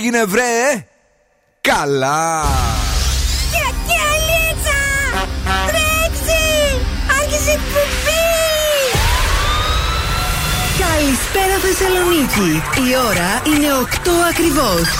έγινε βρε; Καλά. Κακιαλίτσα Τρέξει Άρχισε εκπομπή. Καλησπέρα Θεσσαλονίκη. Η ώρα είναι 8 ακριβώς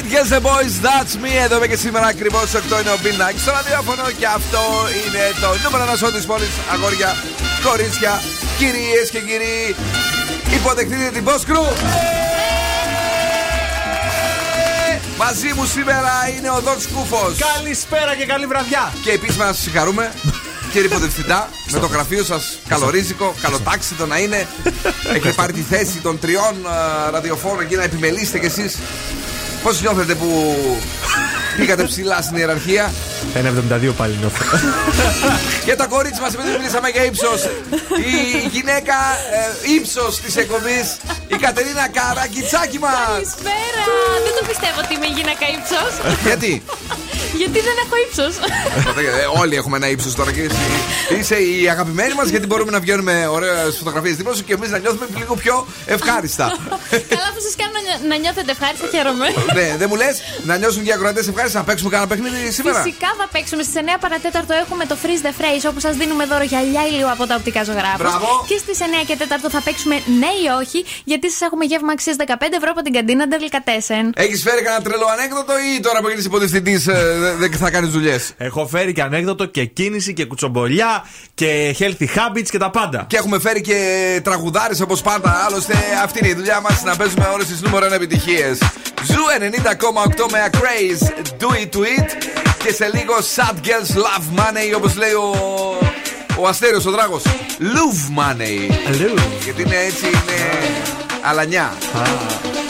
Right, yes the boys, that's me. Εδώ είμαι και σήμερα ακριβώς 8 είναι ο Bill Nackis στο ραδιόφωνο και αυτό είναι το νούμερο ένα σώμα της πόλης. Αγόρια, κορίτσια, κυρίες και κύριοι. Υποδεχτείτε την Boss Crew. Μαζί μου σήμερα είναι ο Δον Σκούφος. Καλησπέρα και καλή βραδιά. Και επίσης να σα συγχαρούμε, κύριε Υποδευθυντά, με το γραφείο σας καλορίζικο, καλοτάξιτο να είναι. Έχετε πάρει τη θέση των τριών α, ραδιοφόρων εκεί να επιμελήσετε κι εσείς. Πώς νιώθετε που πήγατε ψηλά στην ιεραρχία; 1,72 πάλι νιώθω. Και τα κορίτσι μας, επειδή μιλήσαμε για ύψος, η γυναίκα ε, ύψος της εκπομπής, η Κατερίνα Καραγκιτσάκη μας. Καλησπέρα! Δεν το πιστεύω ότι είμαι γυναίκα ύψος. Γιατί; Γιατί δεν έχω ύψος. Ε, Όλοι έχουμε ένα ύψος τώρα και εσύ. Είσαι η αγαπημένη μας γιατί μπορούμε να βγαίνουμε ωραίες φωτογραφίες δίπλα σου και εμείς να νιώθουμε λίγο πιο ευχάριστα. Καλά που σας κάνω να νιώ- να νιώθετε ευχάριστα, χαίρομαι. Ναι, δεν μου λες να νιώσουν και οι ακροατές ευχάριστα να παίξουμε κανένα παιχνίδι σήμερα; Φυσικά θα παίξουμε στις 9 παρατέταρτο έχουμε το Freeze the Phrase όπου σας δίνουμε δώρο γυαλιά ηλίου από τα οπτικά ζωγράφους. Μπράβο. Και στις 9 και 4 θα παίξουμε ναι ή όχι γιατί σας έχουμε γεύμα αξίας 15 ευρώ από την καντίνα Delicatessen. Έχεις φέρει κανένα τρελό ανέκδοτο ή τώρα που έγινες υποδιευθυντής δεν θα κάνεις δουλειές. Έχω φέρει και ανέκδοτο και κίνηση και κουτσομπολιά και healthy habits και τα πάντα. Και έχουμε φέρει και τραγουδάρες όπως πάντα. Άλλωστε, αυτή είναι η δουλειά μας να παίζουμε όλες τις νούμερο 1 επιτυχίες. Zoo 90,8 με Acraze, Do It To It. Και σε λίγο Sad Girls Love Money, όπως λέει ο. Ο Αστέριος ο Δράγος Love Money Αλλού. Γιατί είναι έτσι είναι αλανιά with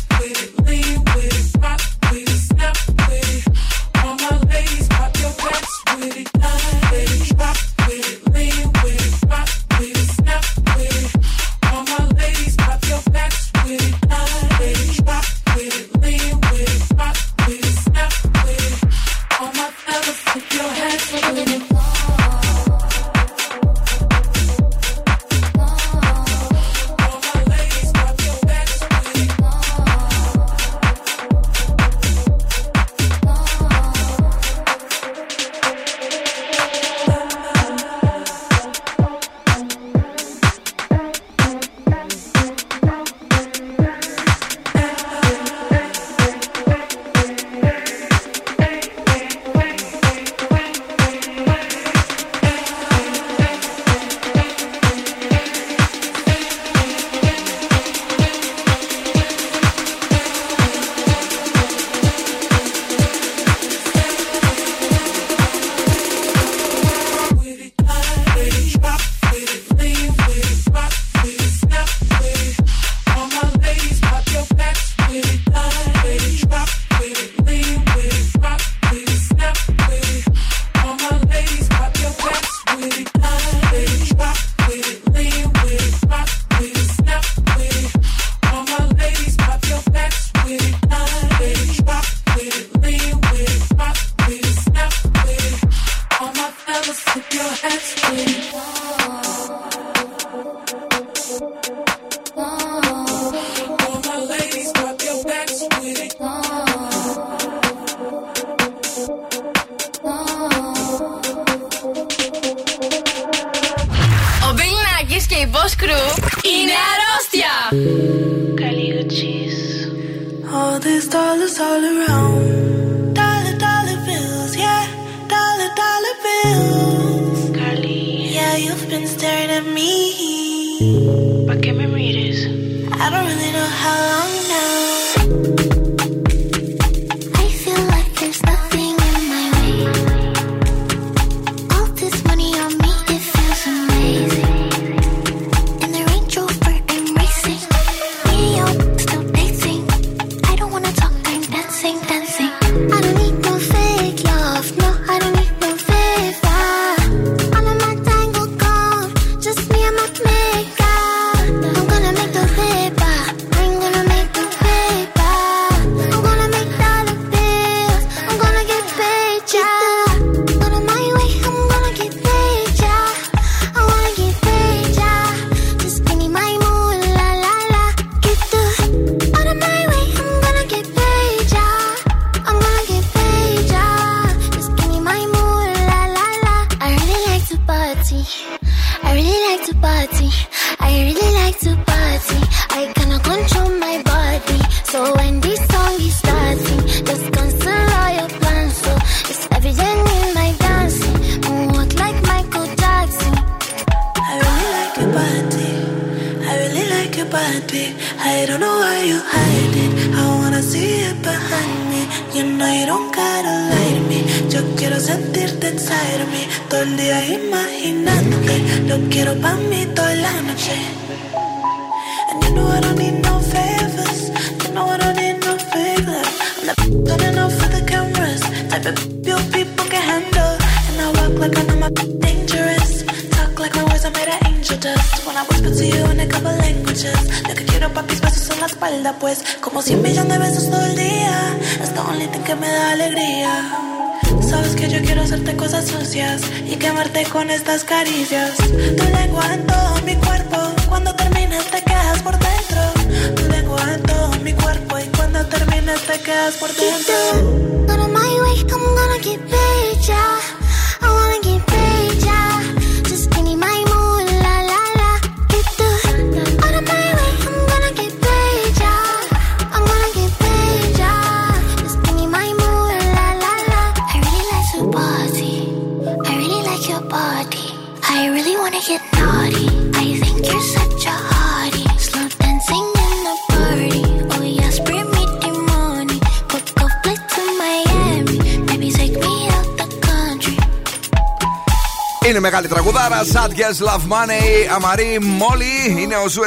μεγάλη τραγουδάρα. Sad Girls Love Money. Amaarae, Moliy. Είναι ο Zoo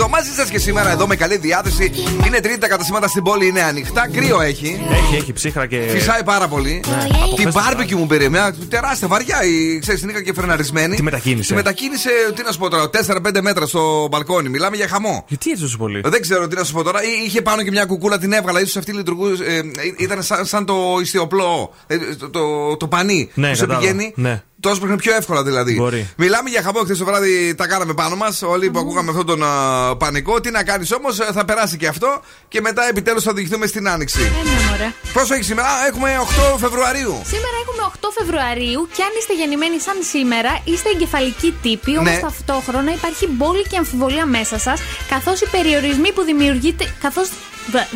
90,8. Μαζί σας και σήμερα εδώ με καλή διάθεση. Είναι τρίτη, τα καταστήματα στην πόλη είναι ανοιχτά. Κρύο έχει. Έχει, έχει ψύχρα και. Φυσάει πάρα πολύ. Από Την χθες το μπάρμπεκι μου πήρε μια τεράστια βαριά. Η, ξέρεις, την είχα και φρεναρισμένη. Τη μετακίνησε. Τη μετακίνησε, τι να σου πω τώρα, 4-5 μέτρα στο μπαλκόνι. Μιλάμε για χαμό. Γιατί έτσι τόσο πολύ; Δεν ξέρω τι να σου πω τώρα. Εί- Είχε πάνω και μια κουκούλα, την έβγαλα. Ίσως αυτή λειτουργούσε. ε, ήταν σαν, σαν το ιστιοπλό. ε, το, το, το πανί Ναι, που σε κατάλαβα. πηγαίνει. Ναι. Το έσπροχνε πιο εύκολα δηλαδή. Μπορεί. Μιλάμε για χαμό. Χθες το βράδυ τα κάναμε πάνω μας. Όλοι που ακούγαμε αυτόν τον α, πανικό. Τι να κάνεις όμως, θα περάσει και αυτό. Και μετά επιτέλους θα οδηγηθούμε στην άνοιξη. Ένα μωρέ. Πόσο έχει σήμερα, Α, έχουμε 8 Φεβρουαρίου. Σήμερα έχουμε 8 Φεβρουαρίου και αν είστε γεννημένοι σαν σήμερα, είστε εγκεφαλικοί τύποι, όμως Ναι. ταυτόχρονα υπάρχει μπόλη και αμφιβολία μέσα σας, καθώς οι περιορισμοί που δημιουργείτε. Καθώς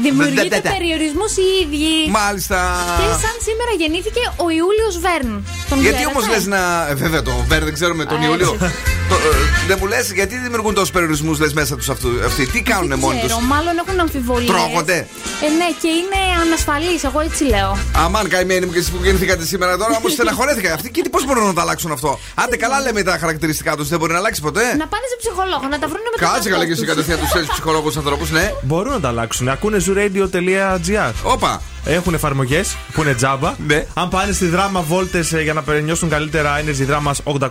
δημιουργείτε Δε- δε- δε. περιορισμούς οι ίδιοι. Μάλιστα. Και σαν σήμερα γεννήθηκε ο Ιούλιος Βέρν. Τον Γιατί ξέρετε; όμως λες να. ε, Βέβαια, το Βέρ δεν ξέρουμε τον Α, Ιούλιο. έτσι. Το, ε, δεν μου λες, γιατί δημιουργούν τόσους περιορισμούς λες μέσα τους αυτοί; Τι κάνουν Δεν μόνοι ξέρω, τους; μάλλον έχουν αμφιβολίες. Τρώγονται; Ε, ναι, και είναι ανασφαλείς, εγώ έτσι λέω. Αμάν, καημένοι μου και εσείς που γεννηθήκατε σήμερα τώρα, όμως στεναχωρέθηκα. Αυτοί και πώς μπορούν να τα αλλάξουν αυτό; Άντε, καλά λέμε τα χαρακτηριστικά τους, δεν μπορεί να αλλάξει ποτέ. Να πάνε σε ψυχολόγο, να τα βρουν με τον Κάτσε καλά εαυτό και εσύ τους. κατευθείαν τους θέλει ψυχολόγους ανθρώπους, ναι. Μπορούν να τα αλλάξουν. Ακούνε zooradio.gr. Όπα. Έχουν εφαρμογές που είναι τζάμπα. Ναι. Αν πάνε στη δράμα βόλτε για να περνιώσουν καλύτερα Energy Drama 88,9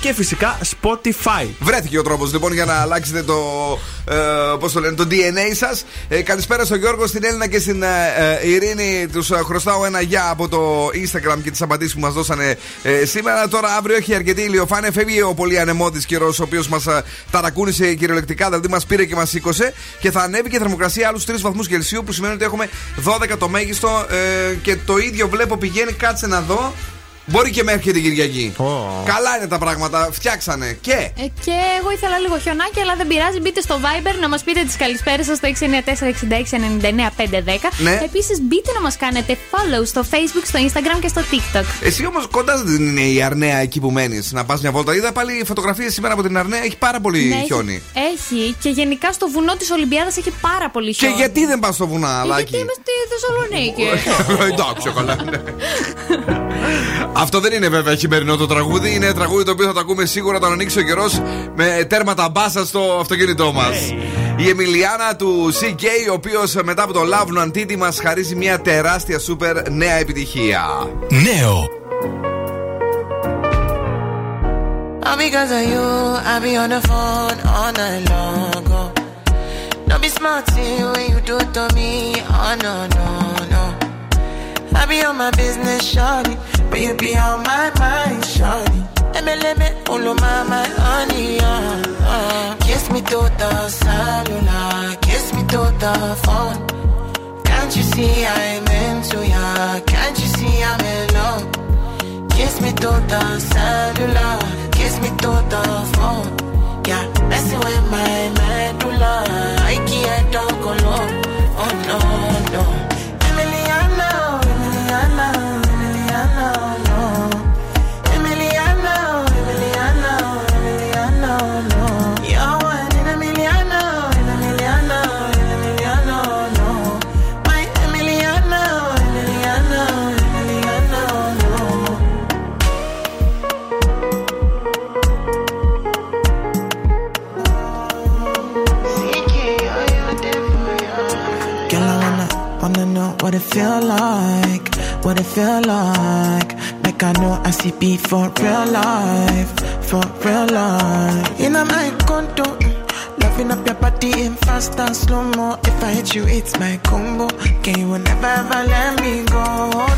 και φυσικά Spotify. Βρέθηκε ο τρόπος λοιπόν για να αλλάξετε το, ε, πώς το, λένε, το DNA σας. Ε, καλησπέρα στον Γιώργο, στην Έλληνα και στην ε, ε, Ειρήνη. Τους χρωστάω ένα γεια από το Instagram και τις απαντήσεις που μας δώσανε ε, σήμερα. Τώρα αύριο έχει αρκετή ηλιοφάνεια. Φεύγει ο πολύ ανεμότης καιρός, ο οποίος μας ε, ταρακούνησε κυριολεκτικά, δηλαδή μας πήρε και μας σήκωσε. Και θα ανέβει και η θερμοκρασία άλλους 3 βαθμούς Κελσίου, που σημαίνει ότι έχουμε 12 το μέγιστο. Ε, και το ίδιο βλέπω πηγαίνει, κάτσε να δω. Μπορεί και μέχρι και την Κυριακή. Ω. Καλά είναι τα πράγματα. Φτιάξανε. Και; Ε, και εγώ ήθελα λίγο χιονάκι, αλλά δεν πειράζει. Μπείτε στο Viber να μας πείτε τις καλησπέρες σας στο 694-6699-510. Ναι. Επίσης, μπείτε να μας κάνετε follow στο Facebook, στο Instagram και στο TikTok. Εσύ όμως κοντά δεν είναι η Αρνέα εκεί που μένεις. Να πας μια βόλτα. Είδα πάλι φωτογραφίες σήμερα από την Αρνέα. Έχει πάρα πολύ Ναι, έχει- χιόνι. Έχει και γενικά στο βουνό της Ολυμπιάδας έχει πάρα πολύ Και χιόνι. γιατί δεν πας στο βουνά, Ε, Αλάκη; Γιατί είμαι στη Θεσσαλονίκη. Εντάξει, καλά. ναι. Αυτό δεν είναι βέβαια χειμερινό το τραγούδι. Είναι τραγούδι το οποίο θα το ακούμε σίγουρα όταν ανοίξει ο καιρός με τέρματα μπάσα στο αυτοκίνητό μας. Η Εμιλιάνα του CK, ο οποίος μετά από το Love No Antiti μας χαρίζει μια τεράστια σούπερ νέα επιτυχία. Νέο. All because of you, I be on the phone all night long. Oh. Don't be smart when you do it to me. Oh no, no, no. I be on my business, shawty. But you be on my mind, shawty. Let me, let me, all of my, my honey, uh, uh. Kiss me to the cellular, kiss me to the phone. Can't you see I'm into ya? Can't you see I'm in love? Kiss me to the cellular, kiss me to the phone. Yeah, messing with my mind, medulla. I can't talk alone. Oh no, no. Feel like, what it feel like. Make I know I see beat for real life, for real life. In my condo, mm, loving up your body in fast and slow mo. If I hit you, it's my combo. Can you never ever let me go?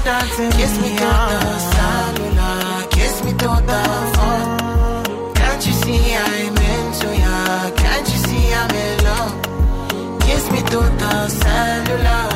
Dancing kiss me to the cellular, kiss me to the phone. Can't you see I'm into ya? Can't you see I'm in love? Kiss me to the cellular,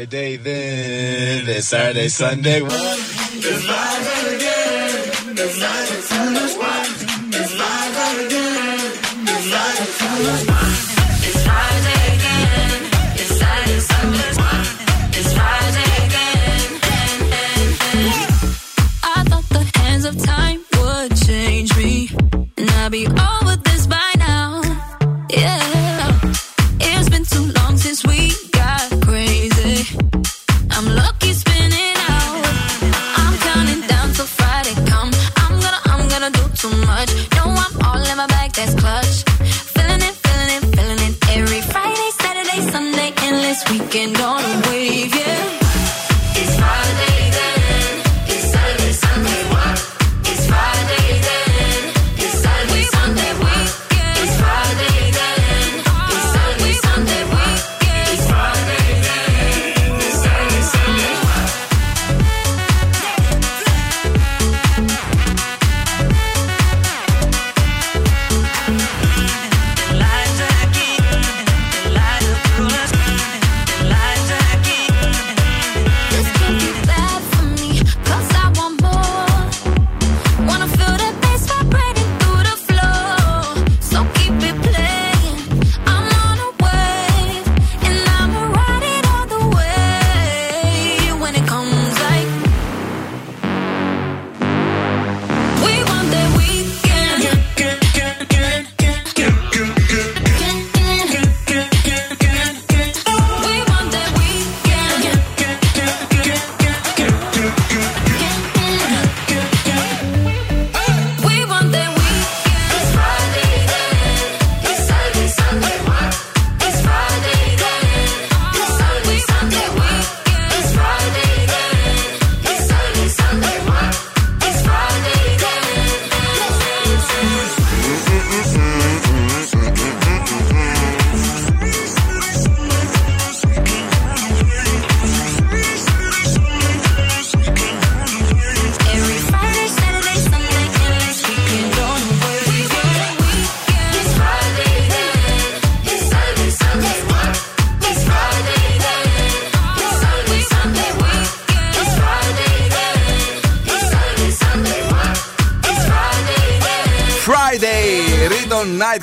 Friday then. Saturday, Sunday.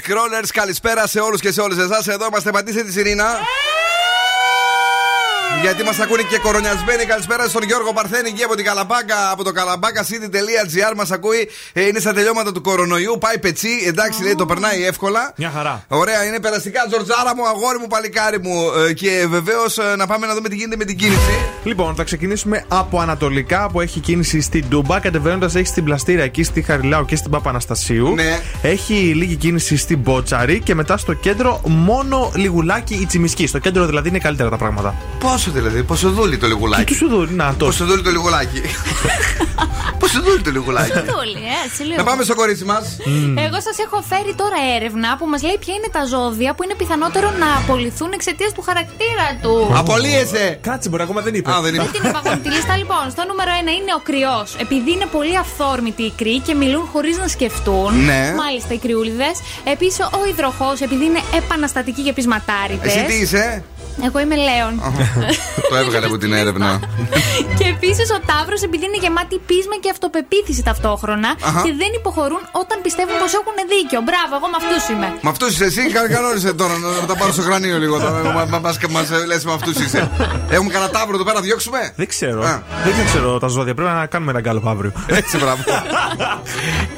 Nightcrawlers. Καλησπέρα σε όλους και σε όλες εσάς. Εδώ είμαστε. Πατήστε τη Ειρήνα. Γιατί μας ακούνε και κορονιασμένοι. Καλησπέρα στον Γιώργο Παρθένη εκεί από την Καλαμπάκα, από το καλαμπάκacity.gr μας ακούει. Ε, είναι στα τελειώματα του κορονοϊού. Πάει πετσί. Εντάξει, λέει, το περνάει εύκολα. Μια χαρά. Ωραία, είναι περαστικά. Τζορτζάρα μου, αγόρι μου, παλικάρι μου. Ε, και βεβαίως να πάμε να δούμε τι γίνεται με την κίνηση. Λοιπόν, θα ξεκινήσουμε από Ανατολικά που έχει κίνηση στην Τούμπα. Κατεβαίνοντας έχει στην Πλαστήρα εκεί στη Χαριλάου και στην Παπαναστασίου. Ναι. Έχει λίγη κίνηση στην Μπότσαρη και μετά στο κέντρο μόνο λιγουλάκι η Τσιμισκή. Στο κέντρο δηλαδή είναι καλύτερα τα πράγματα. Πόσο δηλαδή, πόσο δούλει το λιγουλάκι; Τι σου δούλει, να το. Πόσο δούλει το λιγουλάκι; Πόσο δούλει το λιγουλάκι; Τούλη, έτσι λίγο. Να πάμε στο κορίτσι μας. Εγώ σας έχω φέρει τώρα έρευνα που μας λέει ποια είναι τα ζώδια που είναι πιθανότερο να απολυθούν εξαιτίας του χαρακτήρα του. Απολύεσαι! Κάτσε, μπορεί ακόμα δεν είπε. Α, δεν Δεν είναι. την είπα εγώ τη λίστα λοιπόν. Στο νούμερο 1 είναι ο κρυός. Επειδή είναι πολύ αυθόρμητοι οι κρύοι και μιλούν χωρίς να σκεφτούν. Ναι. Μάλιστα οι κρυούλιδες. Επίσης ο υδροχός, επειδή είναι επαναστατικοί και πεισματάριδε. Εσύ τι είσαι; Εγώ είμαι Λέων. Το έβγαλε από την έρευνα. και επίσης ο Ταύρος, επειδή είναι γεμάτη πείσμα και αυτοπεποίθηση ταυτόχρονα Αχα. και δεν υποχωρούν όταν πιστεύουν πως έχουν δίκιο. Μπράβο, εγώ με αυτούς είμαι. Με αυτούς είσαι εσύ, κα- κανόνισε τώρα να να τα πάρω στο κρανίο λίγο. Μα λες με αυτούς είσαι. Έχουμε κανένα τάβρο εδώ πέρα να διώξουμε; Δεν ξέρω. Α. Δεν ξέρω τα ζώδια. Πρέπει να κάνουμε ένα γκάλωπ αύριο. Έτσι, μπράβο.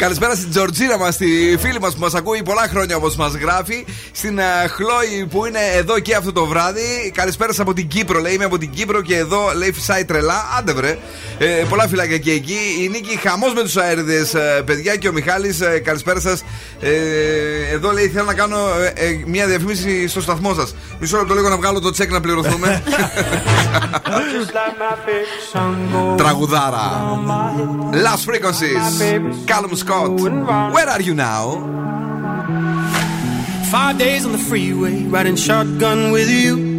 Καλησπέρα στην Τζορτζίνα μας, τη φίλη μας που μας ακούει πολλά χρόνια όπως μας γράφει. Στην ε, Χλόη που είναι εδώ και αυτό το βράδυ. Καλησπέρα σας από την Κύπρο, λέει. Είμαι από την Κύπρο και εδώ λέει φυσάει τρελά. Άντε βρε. Ε, πολλά φυλάκια και εκεί. Η Νίκη χαμός με τους αέριδες, παιδιά και ο Μιχάλης. καλησπέρα σας. Ε, εδώ λέει θέλω να κάνω ε, ε, μια διαφήμιση στο σταθμό σας. Μισό λεπτό λίγο να βγάλω το τσεκ να πληρωθούμε. Τραγουδάρα. Last frequencies. Callum Scott. Where are you now? Five days on the freeway, riding shotgun with you.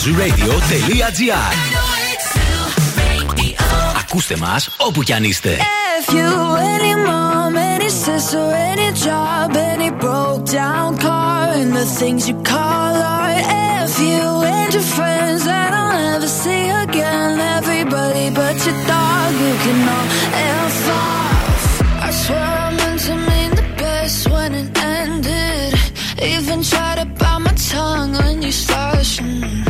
90,8. Και zooradio.gr Ακούστε μας όπου κι αν είστε. If you any mom, any sister, any job, any broke down car, and the things you call art. If you and your friends that I'll never see again, everybody but your dog, you can all F off. I swear I meant to mean the best when it ended. Even tried to bite my tongue when you started. mm.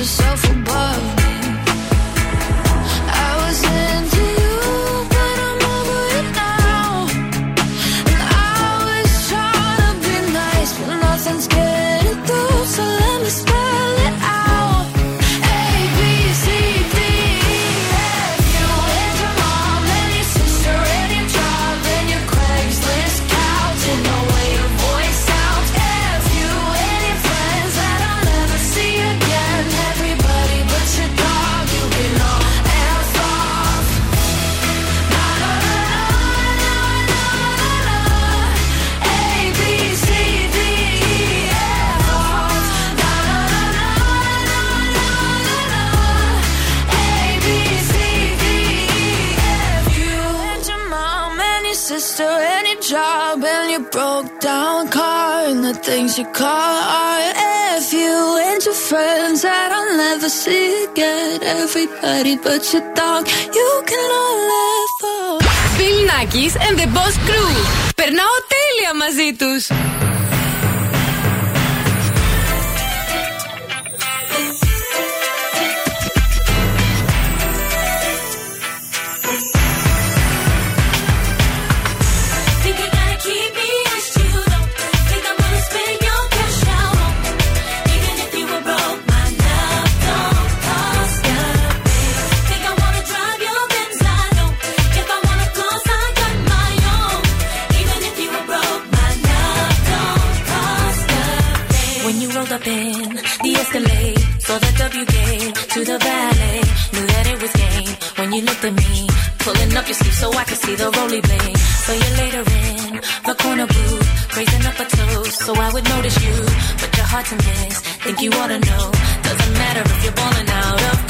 yourself things you call RF. You and your friends that I'll never see again. Everybody but your dog, you can all laugh. Bill Nackis and the Boss Crew. Περνάω τέλεια μαζί τους. For the W game to the ballet. Knew that it was game when you looked at me. Pulling up your sleeve so I could see the roly blade. But you're later in the corner booth. Raising up a toast so I would notice you. But you're hard to miss. Think you ought to know. Doesn't matter if you're balling out of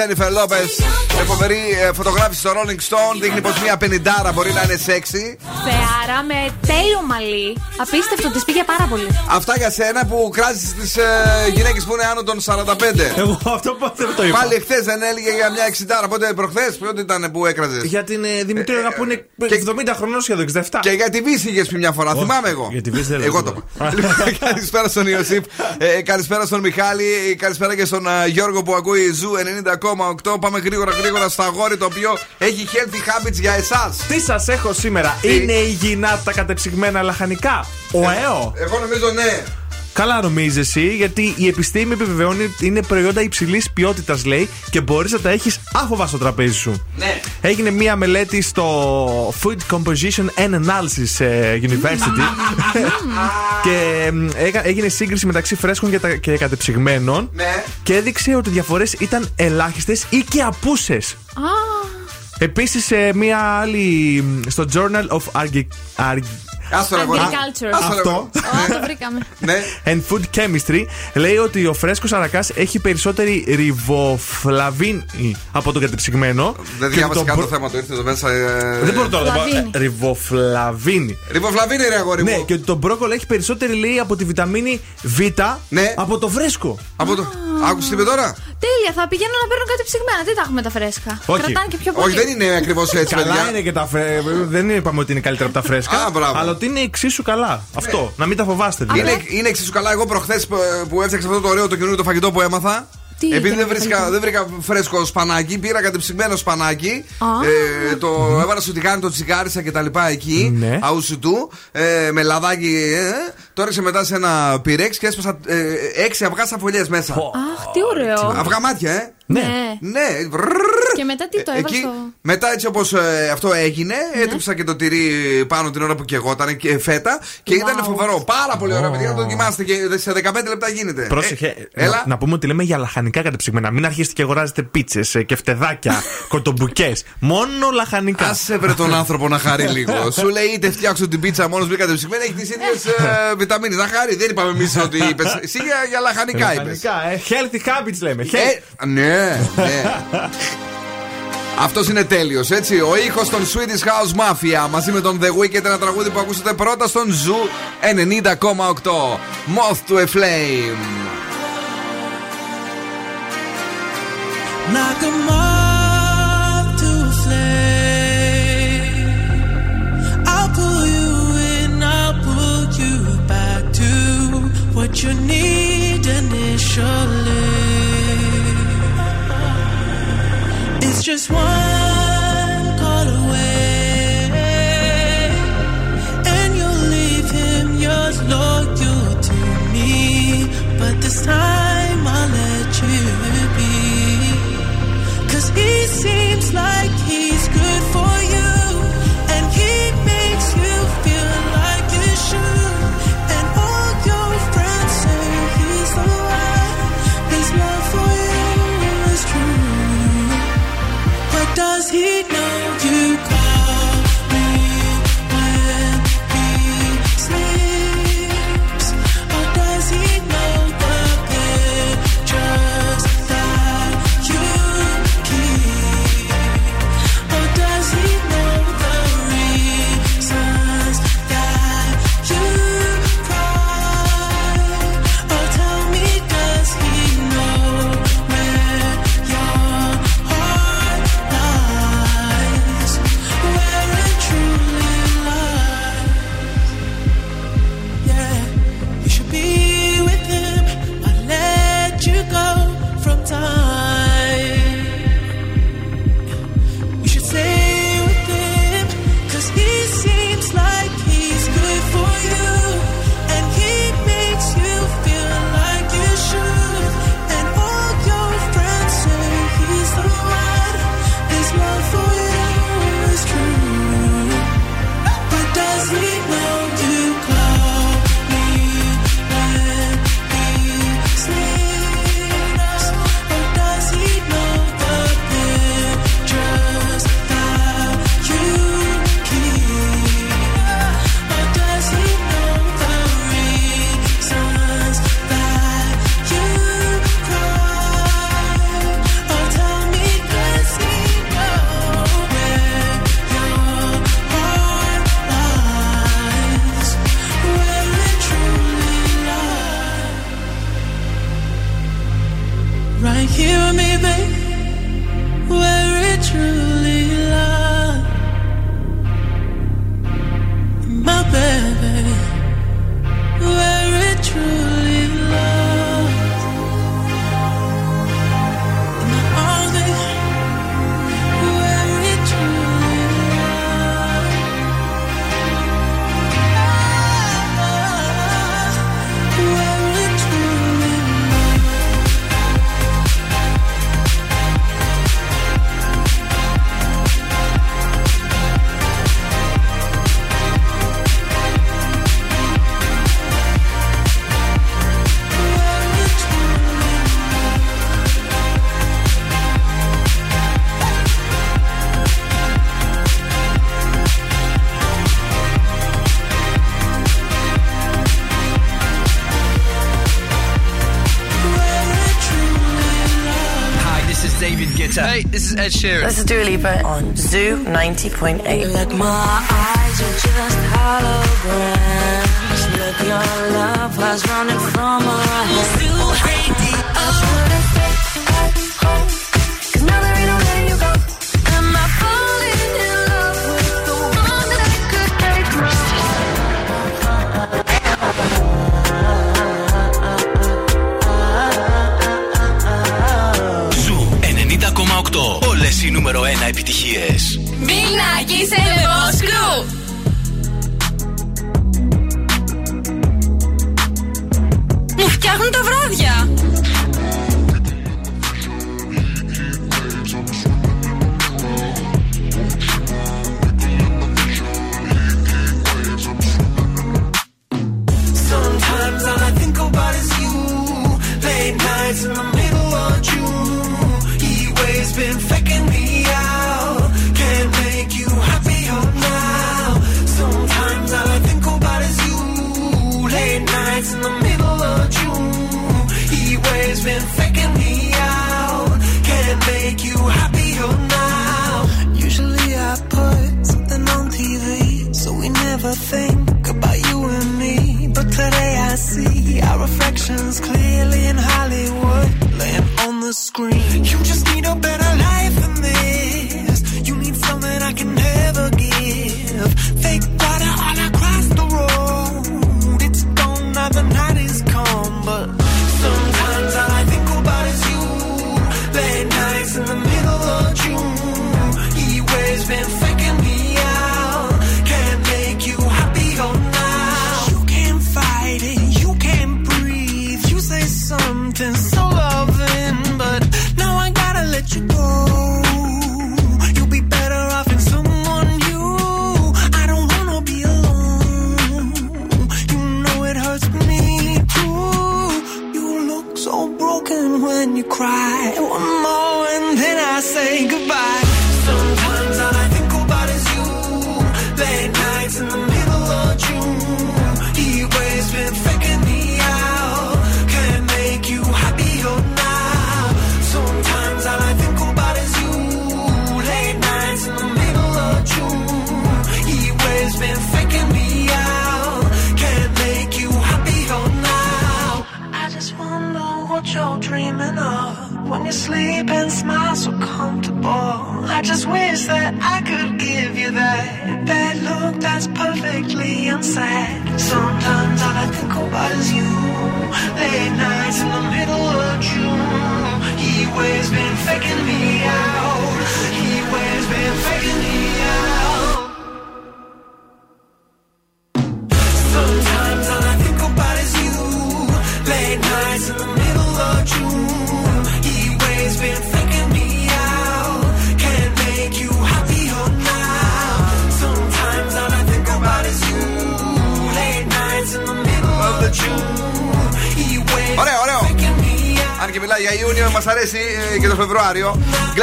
Τζένιφερ Λόπες. Με φοβερή ε, φωτογράφηση στο Rolling Stone δείχνει πως μια πενιντάρα μπορεί να είναι σεξy. Θεάρα με τέλειο μαλλί. Απίστευτο, της πήγε πάρα πολύ. Αυτά για σένα που κράζεις τις ε, γυναίκες που είναι άνω των 45. Εγώ αυτό πότε δεν το είπα. Πάλι χθες δεν έλεγε για μια 60. Πότε προχθές, πότε ήταν που έκραζες; Για την ε, Δημητρία που είναι 70 χρονών σχεδόν, 67. Και για τη Βύση είχε πει μια φορά, θυμάμαι εγώ. Για τη Βύση δεν Εγώ λέω το είπα. Λοιπόν, Καλησπέρα στον Ιωσήφ. Ε, καλησπέρα στον Μιχάλη. Καλησπέρα και στον α, Γιώργο που ακούει Zoo 90,8. Πάμε γρήγορα γρήγορα στο αγόρι το οποίο έχει healthy habits για εσάς. Τι σας έχω σήμερα, Είναι υγιεινά τα κατεψυγμένα λαχανικά; Ο ΑΕΟ; Εγώ νομίζω ναι. Καλά νομίζεις εσύ, γιατί η επιστήμη επιβεβαιώνει ότι είναι προϊόντα υψηλής ποιότητας, λέει, και μπορείς να τα έχεις άφοβα στο τραπέζι σου. Ναι. Έγινε μία μελέτη στο Food Composition and Analysis ε, University και μ, έκα- έγινε σύγκριση μεταξύ φρέσκων και, τα- και κατεψυγμένων Ναι. και έδειξε ότι οι διαφορές ήταν ελάχιστες ή και απούσες. Α, Επίση, μία άλλη μ, στο Journal of Argi- Arg- Άστο ρε αγόρι. Agriculture. Άστο, ρε, Αυτό. αγόρι. Ω, το βρήκαμε. Ναι. and Food Chemistry λέει ότι ο φρέσκος αρακά έχει περισσότερη ριβοφλαβίνη από τον κατεψυγμένο. Δεν Και διάβασα το καν το προ- θέμα του, ήρθε εδώ μέσα. ε, Δεν μπορώ τώρα να το πω. Φλαβίνη. Ε, Ριβοφλαβίνη. Ριβοφλαβίνη, ρε αγόρι Ναι, μου. και ότι το μπρόκολο έχει περισσότερη λέει από τη βιταμίνη Β Ναι. από το φρέσκο. Από το. Άκουσες τι είπε τώρα; Τέλεια, θα πηγαίνω να παίρνω κάτι ψυγμένα. Τι τα έχουμε τα φρέσκα; Όχι. Κρατάνε και πιο πολύ. Όχι, δεν είναι ακριβώς έτσι, Καλά παιδιά. είναι και τα φρέσκα. Δεν είπαμε ότι είναι καλύτερα από τα φρέσκα. Α, μπράβο. αλλά ότι είναι εξίσου καλά. Αυτό. Να μην τα φοβάστε. δηλαδή. Είναι, είναι εξίσου καλά. Εγώ προχθές που, που έφτιαξα αυτό το ωραίο το καινούριο το φαγητό που έμαθα. Τι Επειδή ήταν δεν το βρήκα, φαγητό; δεν βρήκα φρέσκο σπανάκι, πήρα κατεψυγμένο σπανάκι. Α. Ε, το έβαλα στο τηγάνι, το τσιγάρισα και τα λοιπά εκεί. Ναι. Αουσουτού. Ε, με λαδάκι. Ε, το έριξε μετά σε ένα πυρέξ και έσπασα ε, έξι αυγά σαφολιές μέσα. Αχ, τι ωραίο. Αυγά μάτια, ε. Ναι. Ναι. Ναι, βρρρρ. Και μετά τι το Ε, έβαλε εκεί, στο. Μετά έτσι όπω αυτό έγινε, Ναι. έτρεψα και το τυρί πάνω την ώρα που κεγόταν και φέτα και ήταν Wow. φοβερό. Πάρα πολύ ωραίο, παιδιά, να το δοκιμάσετε και σε 15 λεπτά γίνεται. Πρόσεχε. Ε, έλα. Να, να πούμε ότι λέμε για λαχανικά κατεψυγμένα. Μην αρχίσετε και αγοράζετε πίτσε και φτεδάκια, κοτομπουκέ. Μόνο λαχανικά. Άσε βρε τον άνθρωπο να χαρεί λίγο. Σου λέει είτε φτιάξω την πίτσα μόνο μπήκα κατεψυγμένα, έχει τι ίδιε βιταμίνε. Να χαρεί. Δεν είπαμε εμεί ότι είπε. Εσύ για, για λαχανικά είπε. Λαχανικά, ε. Healthy habits λέμε. Health. Ε, ναι, ναι. Αυτό είναι τέλειο, έτσι. Ο ήχο των Swedish House Mafia μαζί με τον The Weeknd, ένα τραγούδι που ακούσατε πρώτα στον Zoo 90,8. Moth to a Flame. Knock 'em off to a flame. I'll pull you in, I'll pull you back to what you need initially. Just one This is Ed Sheeran. This is Dua Lipa on Zoo 90.8. My eyes are just holograms. Look, your love from. Zoo Radio. νούμερο 1 επιτυχίες. Μην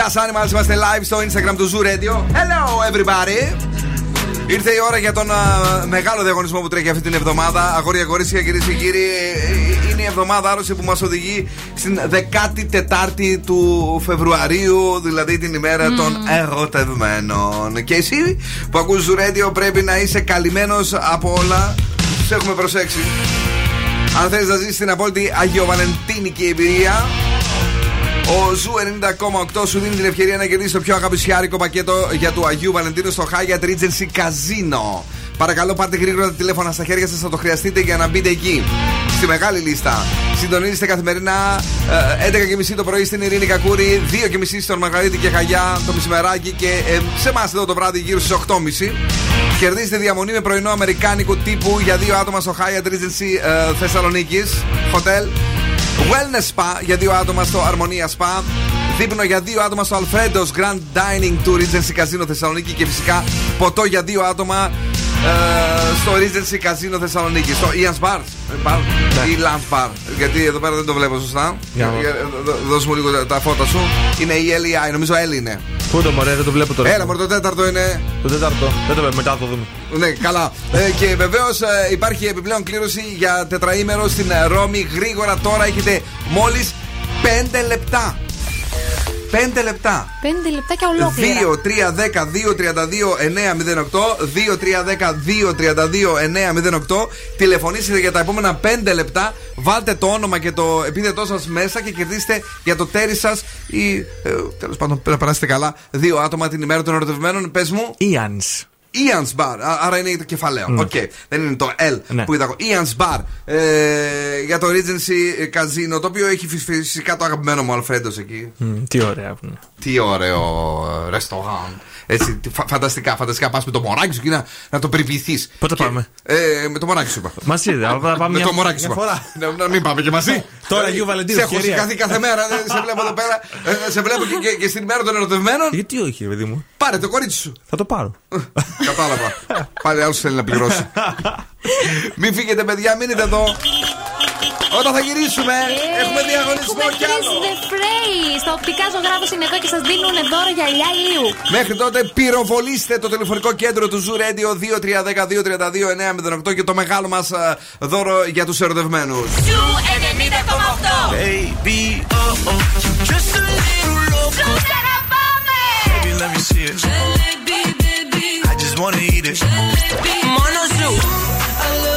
Glass Animals είμαστε live στο Instagram του Zoo Radio. Hello everybody! Ήρθε η ώρα για τον α, μεγάλο διαγωνισμό που τρέχει αυτή την εβδομάδα. Αγόρια, κορίτσια, κυρίες και κύριοι, ε, ε, είναι η εβδομάδα άρρωση που μας οδηγεί στην 14η του Φεβρουαρίου, δηλαδή την ημέρα mm. των ερωτευμένων. Και εσύ που ακούς Ζουρέντιο πρέπει να είσαι καλυμμένος από όλα. Του έχουμε προσέξει. Αν θέλει να ζήσεις την απόλυτη Αγιοβαλεντίνικη εμπειρία, ο Zoo 90,8 σου δίνει την ευκαιρία να κερδίσεις το πιο αγαπησιάρικο πακέτο για του Αγίου Βαλεντίνου στο Hyatt Regency Casino. Παρακαλώ, πάρτε γρήγορα τα τηλέφωνα στα χέρια σας, θα το χρειαστείτε για να μπείτε εκεί. Στη μεγάλη λίστα. Συντονίζεστε καθημερινά ε, 11.30 το πρωί στην Ειρήνη Κακούρη, 2.30 στον Μαργαρίτη και Χαγιά το μεσημεράκι και ε, σε εμάς εδώ το βράδυ γύρω στις 8.30. Κερδίζετε διαμονή με πρωινό αμερικάνικου τύπου για δύο άτομα στο Hyatt Regency ε, Θεσσαλονίκης. Hotel. Wellness Spa για δύο άτομα στο Αρμονία Spa. Δείπνο για δύο άτομα στο Alfredo's Grand Dining του Regency Casino Θεσσαλονίκη και φυσικά ποτό για δύο άτομα ε, στο Regency Casino Θεσσαλονίκη. Στο Ian's Bar. ε, Bar ή Lunch Bar. Γιατί εδώ πέρα δεν το βλέπω σωστά. Για να Για- δω- Δώσ' μου λίγο τα- τα φώτα σου. Είναι η LEI, νομίζω L είναι. Πού το μωρέ, δεν το βλέπω τώρα. Έλα, μωρέ, το τέταρτο είναι. Το τέταρτο. Δεν το βλέπω, μετά θα το δούμε. Ναι, καλά. Ε, και βεβαίως υπάρχει επιπλέον κλήρωση για τετραήμερο στην ε, Ρώμη. Γρήγορα τώρα έχετε μόλις 5 λεπτά. 5 λεπτά. 5 λεπτάκια ολόκληρα. 2, 3, 10, 2, 32, 9, 08. 2, 3, 10, 2, 32, 9, 08. Τηλεφωνήσετε για τα επόμενα 5 λεπτά. Βάλτε το όνομα και το επίθετό σας μέσα και κερδίστε για το ταίρι σας ή ε, τέλος πάντων να περάσετε καλά. Δύο άτομα την ημέρα των ερωτευμένων. Πες μου. Ian's. Ian's Bar. Α- Άρα είναι το κεφαλαίο. Ναι. Οκ. Δεν είναι το L Ναι. που είδα εγώ. Ian's Bar. Ε, για το Regency Casino. Το οποίο έχει φυσ- φυσικά το αγαπημένο μου Αλφρέντο εκεί. Μμ, Τι ωραία που είναι. Τι ωραίο ε, ρεστοράν. Έτσι, τι φα- φανταστικά, φανταστικά. Πας με το μωράκι σου και να, να το περιποιηθείς. Πότε πάμε; Ε, με το μωράκι σου είπα. Μαζί, δεν θα πάμε με μια- το μωράκι σου μια είπα. φορά. Να, να μην πάμε και μαζί. Τώρα Ε, Αγίου Βαλεντίνου, Σε έχω ευκαιρία. σηκωθεί κάθε μέρα. ε, σε βλέπω εδώ πέρα. ε, σε βλέπω και, και, και στην ημέρα των ερωτευμένων. Γιατί όχι, ρε παιδί μου; Πάρε το κορίτσι σου. Θα το πάρω. Κατάλαβα. Πάλι άλλος θέλει να πληρώσει. Μην φύγετε, παιδιά, μείνετε εδώ. Όταν θα γυρίσουμε, έχουμε διαγωνισμό Έχουμε κι Freeze άλλο. The Phrase. Στα οπτικά ζωγράφο είναι εδώ και σας δίνουν δώρο γυαλιά ηλίου. Μέχρι τότε πυροβολήστε το τηλεφωνικό κέντρο του Zoo Radio 2310-232-908 και το μεγάλο μας δώρο για τους ερωτευμένους. Zoo 90,8. Baby, oh, oh, just a little loco. Zoo ξαναπάμε. Baby, let me see it. I just wanna eat it. Μόνο Ζου. I love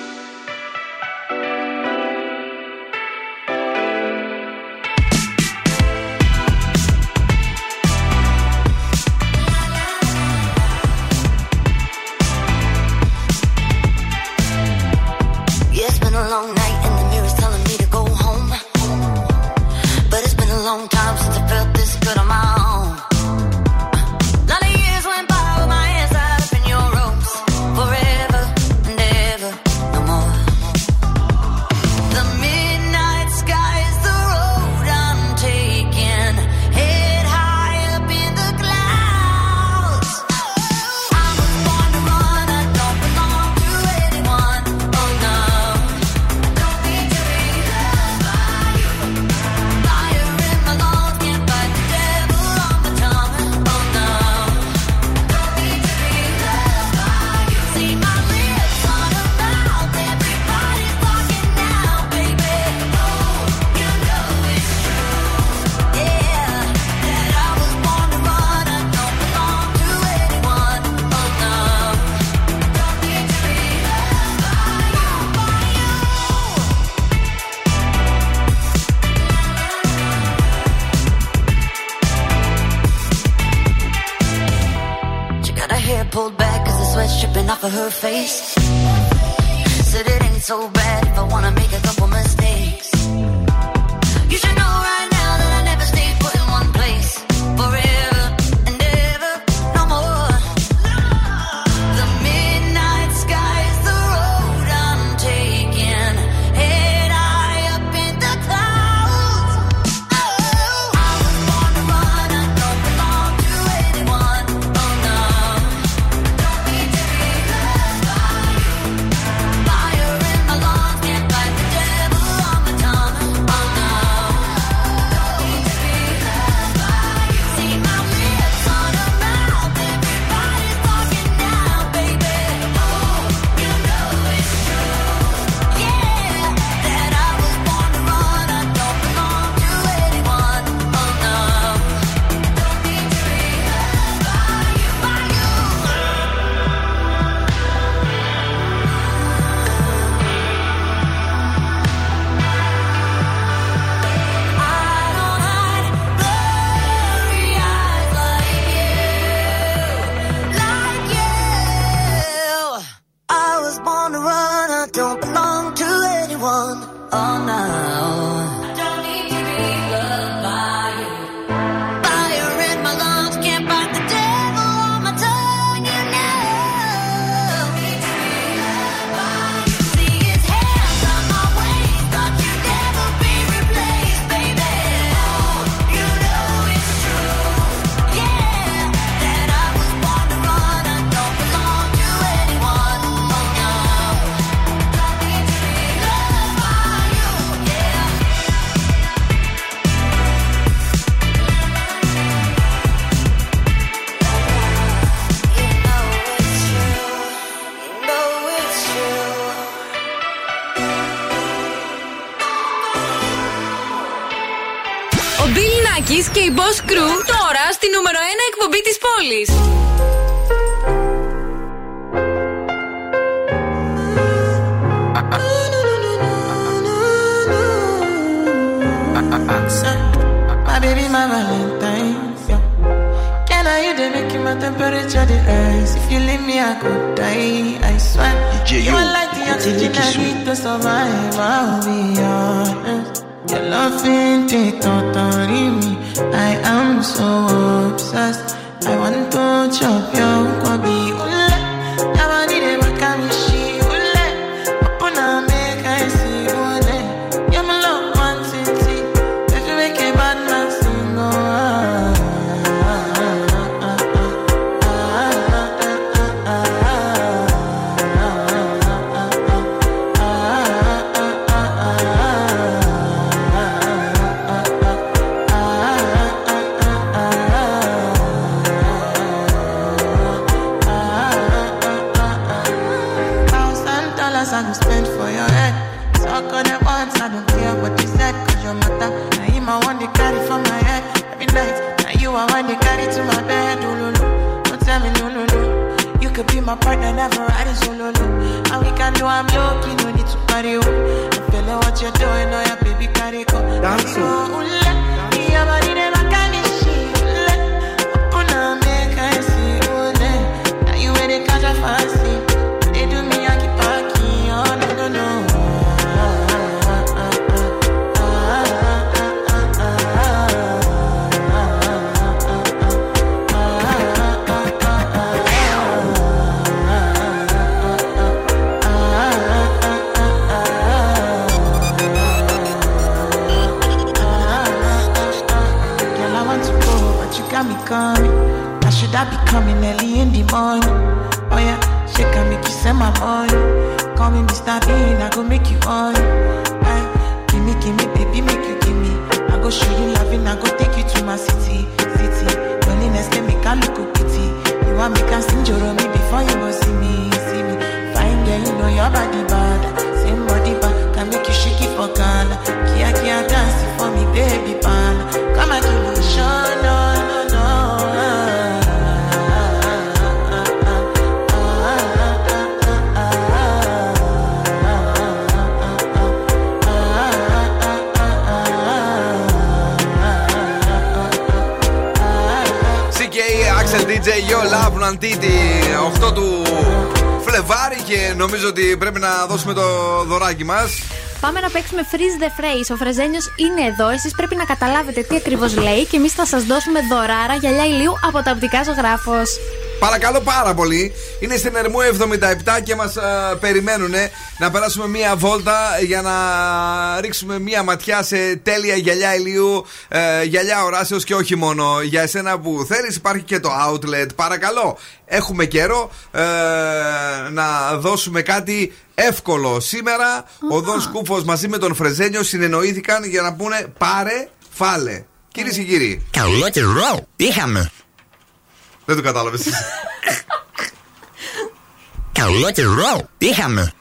με freeze the phrase. Ο Φρεζένιος είναι εδώ. Εσείς πρέπει να καταλάβετε τι ακριβώς λέει και εμείς θα σας δώσουμε δωράρα γυαλιά ηλίου από τα οπτικά ζωγράφος. Παρακαλώ πάρα πολύ. Είναι στην Ερμού 77 και μας ε, περιμένουν να περάσουμε μία βόλτα για να ρίξουμε μία ματιά σε τέλεια γυαλιά ηλίου, ε, γυαλιά οράσεως και όχι μόνο. Για εσένα που θέλεις, υπάρχει και το outlet. Παρακαλώ, έχουμε καιρό ε, να δώσουμε κάτι Εύκολο σήμερα. Ο Δον Κούφο μαζί με τον Φρεζένιο συνεννοήθηκαν για να πούνε πάρε, φάλε. Κυρίες και κύριοι. Καλό καιρό είχαμε. Δεν το κατάλαβες. Καλό καιρό είχαμε.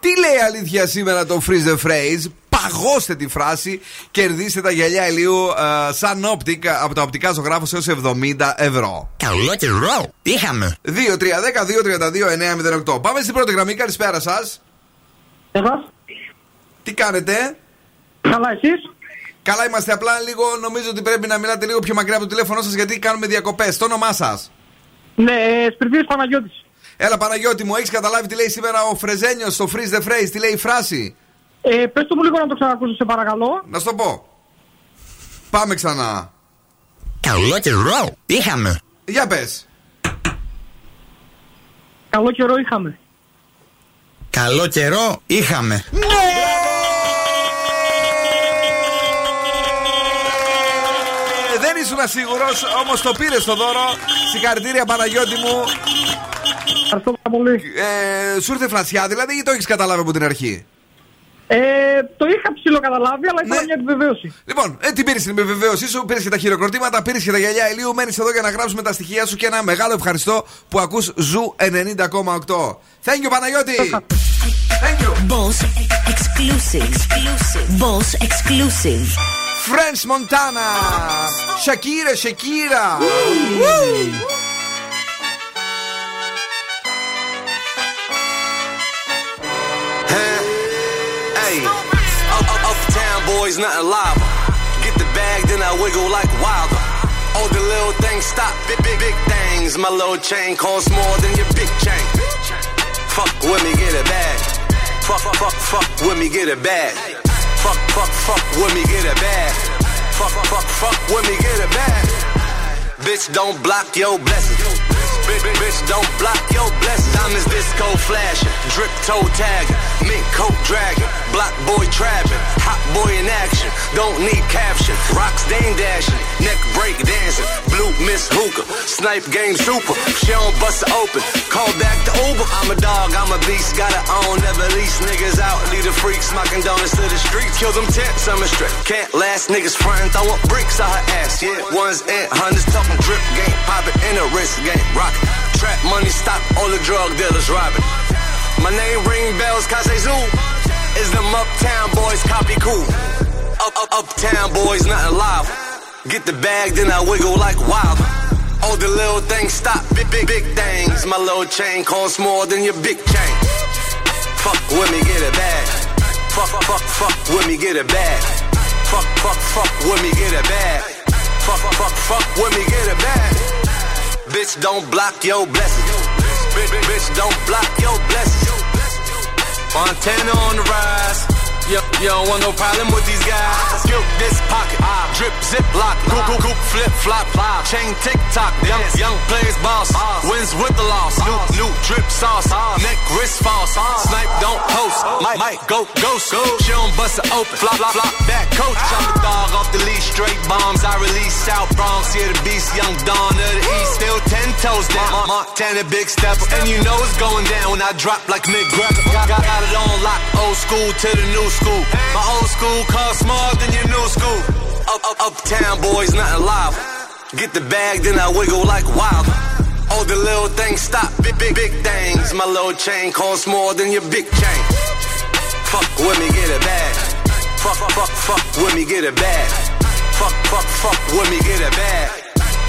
Τι λέει αλήθεια σήμερα το Freeze the Phrase, παγώστε τη φράση, κερδίστε τα γυαλιά ηλίου ε, Sun Optic ε, από τα οπτικά ζωγράφο έως 70 ευρώ. Καλό καιρό! Είχαμε! 2-3-10-2-32-908. Πάμε στην πρώτη γραμμή, καλησπέρα σας. Εδώ. Τι κάνετε; Καλά, εσείς; Καλά είμαστε. Απλά λίγο νομίζω ότι πρέπει να μιλάτε λίγο πιο μακριά από το τηλέφωνό σας γιατί κάνουμε διακοπές. Το όνομά σας; Ναι, ε, Σπυρδίου Παναγιώτης. Έλα, Παναγιώτη μου, έχεις καταλάβει τι λέει σήμερα ο Φρεζένιος στο Freeze the Phrase, τι λέει η φράση; Ε, πες το μου λίγο να το ξανακούσω, σε παρακαλώ. Να σου το πω. Πάμε ξανά. Καλό καιρό είχαμε. Για πες. Καλό καιρό είχαμε. Καλό καιρό είχαμε. Ε, δεν ήσουν σίγουρο, όμως το πήρες το δώρο. Συγχαρητήρια Παναγιώτη μου. Ευχαριστώ πάρα πολύ. Ε, σου ήρθε φρασιά δηλαδή ή το έχεις καταλάβει από την αρχή; Ε, το είχα ψιλοκαταλάβει, αλλά Ναι. ήθελα μια επιβεβαίωση. Λοιπόν, ε, τι πήρες την επιβεβαίωσή σου, πήρες και τα χειροκροτήματα, πήρες και τα γυαλιά ηλίου. Μένεις εδώ για να γράψουμε τα στοιχεία σου και ένα μεγάλο ευχαριστώ που ακούς Zoo 90,8. Thank you, Παναγιώτη! Thank you! Boss exclusive. Boss exclusive. French Montana! Shakira, Shakira! Boys, nothing lava. Get the bag, then I wiggle like wilder. All the little things stop, big, big, big things. My little chain costs more than your big chain. Fuck with me, get a bag. Fuck, fuck, fuck, fuck with me, get a bag. Fuck, fuck, fuck with me, get a bag. Fuck, fuck, fuck, fuck with me, get a bag. Bitch, don't block your blessings. Bitch, don't block your blessings. Diamonds disco flashing, drip toe tagging, mink coat dragging, block boy trapping, hot boy in action. Don't need caption. Rocks dame dashing, neck break dancing, blue miss hookah, snipe game super. She don't bust open. Call back the Uber. I'm a dog, I'm a beast, gotta own, never lease niggas out. Lead the freak, smocking donuts to the streets. Kill them tents, I'm a straight. Can't last niggas frontin', throwing bricks out her ass. Yeah, ones and hundreds talking drip game, poppin' in a wrist game, rockin'. Trap money, stop all the drug dealers robbing. My name ring bells, Kase Zoo. Is them uptown boys copy cool? Up, up, uptown boys, nothing live. Get the bag, then I wiggle like wild. All the little things stop, big, big, big things. My little chain costs more than your big chain. Fuck with me, get a bag. Fuck, fuck, fuck with me, get a bag. Fuck, fuck, fuck with me, get a bag. Fuck, fuck, fuck with me, get a bag. Bitch, don't block your blessings. Bitch, bitch, bitch, don't block your blessings. Montana on the rise. Yo, you don't want no problem with these guys. Skip this pocket. Ah, drip, zip, lock. Goop, goop, goop, flip, flop. Chain, tick tock. Young, young players boss. Wins with the loss. New, new drip sauce. Neck, wrist false. Snipe, don't post. Might, might go, ghost. She don't bust it open. Flop, flop, flop. Back coach. I'm the dog off the leash. Straight bombs. I release South Bronx. Yeah, the beast. Young Dawn of the East. Still ten toes down. Montana, big stepper. And you know it's going down when I drop like Mick Greco. Got, got, got it on lock. Old school to the new school. My old school costs more than your new school. Up, up, uptown boys, nothing live. Get the bag, then I wiggle like wild. All the little things stop, big, big, big things. My little chain costs more than your big chain. Fuck with me, get a bag. Fuck, fuck, fuck, with me, get a bag. Fuck, fuck, fuck with me, get a bag.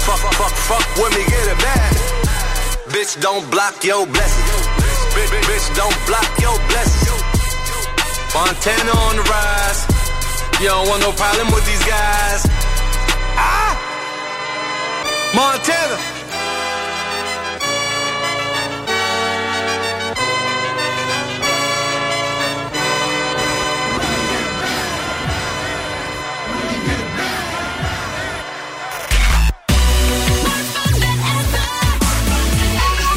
Fuck, fuck, fuck, fuck with me, get a bag. Bitch, don't block your blessings. Bitch, bitch, bitch, don't block your blessings. Montana on the rise. You don't want no problem with these guys. Ah! Montana.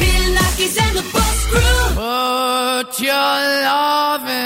Bill Nackis and the Boss Crew. Put your loving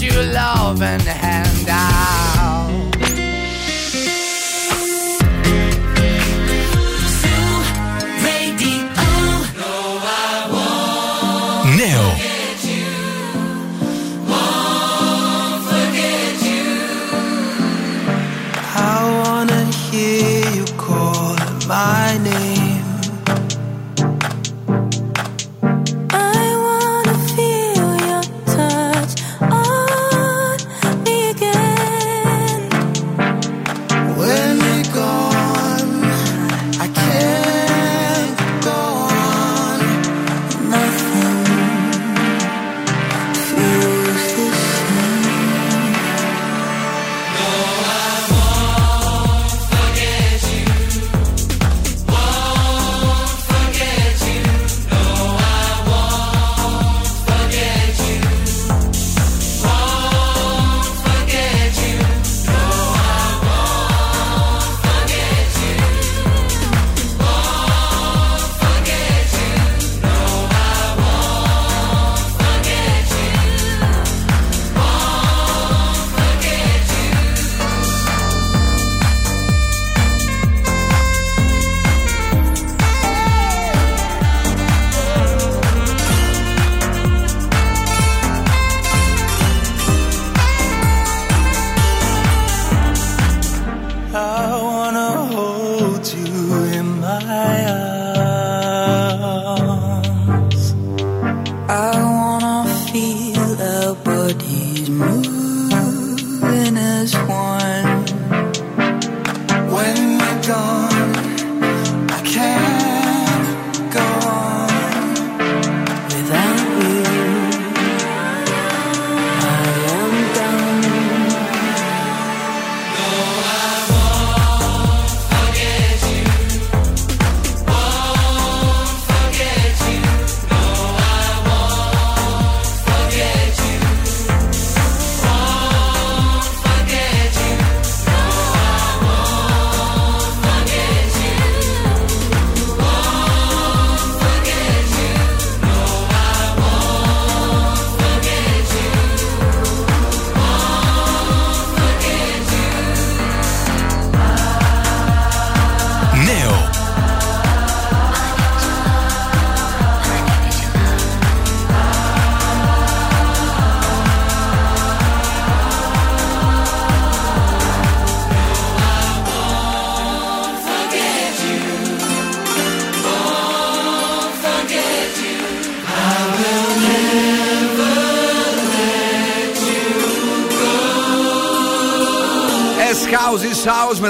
You love and hand out.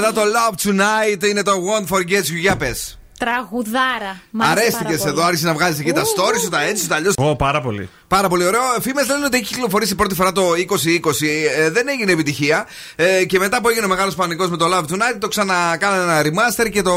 House μετά το Love Tonight είναι το Won't Forget You. Για πες. Τραγουδάρα. Μ' άρεσε Αρέστηκες πάρα πολύ. εδώ, άρχισε να βγάζεις εκεί τα stories σου, τα έτσι, τα αλλιώς. Ω, πάρα πολύ. Πάρα πολύ ωραίο. Φήμες λένε ότι έχει κυκλοφορήσει πρώτη φορά το 2020. Ε, δεν έγινε επιτυχία. Ε, και μετά που έγινε ο μεγάλος πανικός με το Love Tonight, το ξανακάνανε ένα remaster και το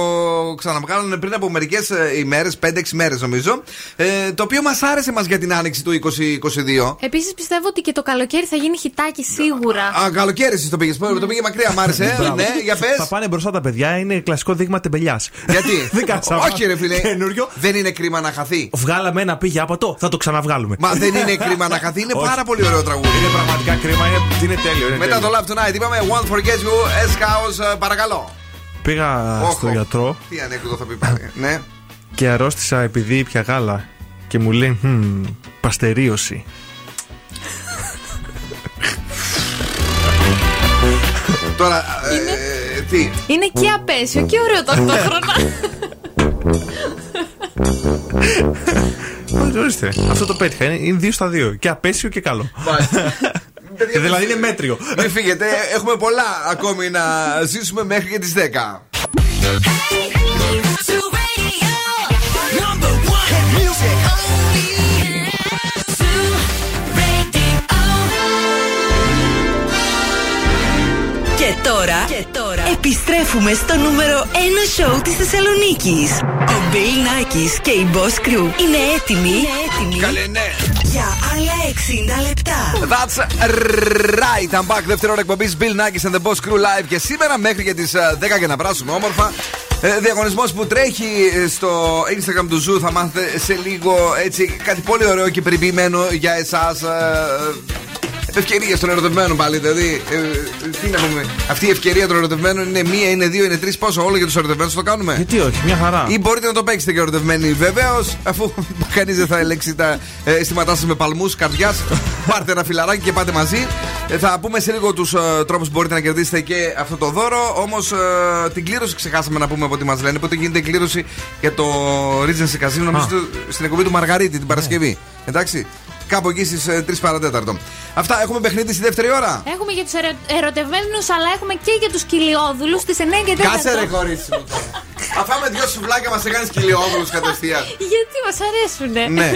ξαναβγάλανε πριν από μερικές ημέρες, 5-6 μέρες νομίζω. Ε, το οποίο μας άρεσε μας για την άνοιξη του 2022. Επίσης πιστεύω ότι και το καλοκαίρι θα γίνει χιτάκι σίγουρα. Α, καλοκαίρι εσύ το πήγες. Το πήγε μακριά, μ' άρεσε. ε. Μπράβο. ναι, για πες. Θα πάνε μπροστά τα παιδιά, είναι κλασικό δείγμα τεμπελιάς. Γιατί; δεν κάτσα. Όχι, ρε φίλε. Καινούριο. Δεν είναι κρίμα να χαθεί. Βγάλαμε ένα πήγε άπατο, θα το ξαναβγάλουμε. Μα δεν είναι κρίμα να χαθεί, είναι Όχι. πάρα πολύ ωραίο τραγούδι. Είναι πραγματικά κρίμα, είναι, είναι τέλειο. Είναι Μετά τέλειο. το Love Tonight είπαμε One Forget You, S House, ε, παρακαλώ. Πήγα Όχο. στο γιατρό Τι ανέκδοτο θα πει πάλι. ναι. και αρρώστησα επειδή ήπια γάλα. Και μου λέει, «Μμμ, παστερίωση. Τώρα, ε, τι; Είναι και απέσιο και ωραίο ταυτόχρονα. Ορίστε, αυτό το πέτυχα. Είναι, είναι δύο στα δύο. Και απέσιο και καλό. Παιδιά, δηλαδή είναι μέτριο. Μην φύγετε, έχουμε πολλά ακόμη να ζήσουμε μέχρι και τις 10. Και τώρα, και τώρα επιστρέφουμε στο νούμερο 1 σόου της Θεσσαλονίκης. Ο Μπιλ Νάκης και η Boss Crew είναι έτοιμοι, είναι έτοιμοι Καλέ, ναι. για άλλα 60 λεπτά. That's right. I'm back. Δεύτερη ώρα εκπομπής Bill Nakis and the Boss Crew Live. Και σήμερα μέχρι και τις 10 για να περάσουμε όμορφα. Ε, Διαγωνισμός που τρέχει ε, στο Instagram του Zoo. Θα μάθετε σε λίγο έτσι κάτι πολύ ωραίο και περιποιημένο για εσάς. Ευκαιρίε των ερωτευμένων πάλι. Δηλαδή, ε, ε, τι να πούμε. Αυτή η ευκαιρία των ερωτευμένων είναι μία, είναι δύο, είναι τρεις. Πόσο όλο για τους ερωτευμένους το κάνουμε. Γιατί όχι, μια χαρά. Ή μπορείτε να το παίξετε και ερωτευμένοι βεβαίως, αφού κανείς δεν θα ελέγξει τα ε, αισθήματά σας με παλμούς καρδιάς. πάρτε ένα φιλαράκι και πάτε μαζί. Ε, θα πούμε σε λίγο τους ε, τρόπους που μπορείτε να κερδίσετε και αυτό το δώρο. Όμως ε, την κλήρωση ξεχάσαμε να πούμε από ό,τι μας λένε. Πότε γίνεται η κλήρωση για το Regency Casino, νομίζω στο- στην εκπομπή του Μαργαρίτη την Παρασκευή. Εντάξει. Κάπου εκεί στις 3 παρατέταρτο. Αυτά έχουμε παιχνίδι στη δεύτερη ώρα; Έχουμε για τους ερωτευμένους, αλλά έχουμε και για τους κοιλιόδουλους στι 9 και 4. Κάτσε ρε κορίτσι μου τώρα. Αφάμε δυο σουβλάκια μας έκανες κυλιόγλου κατευθείαν. Γιατί μας αρέσουνε; Ναι.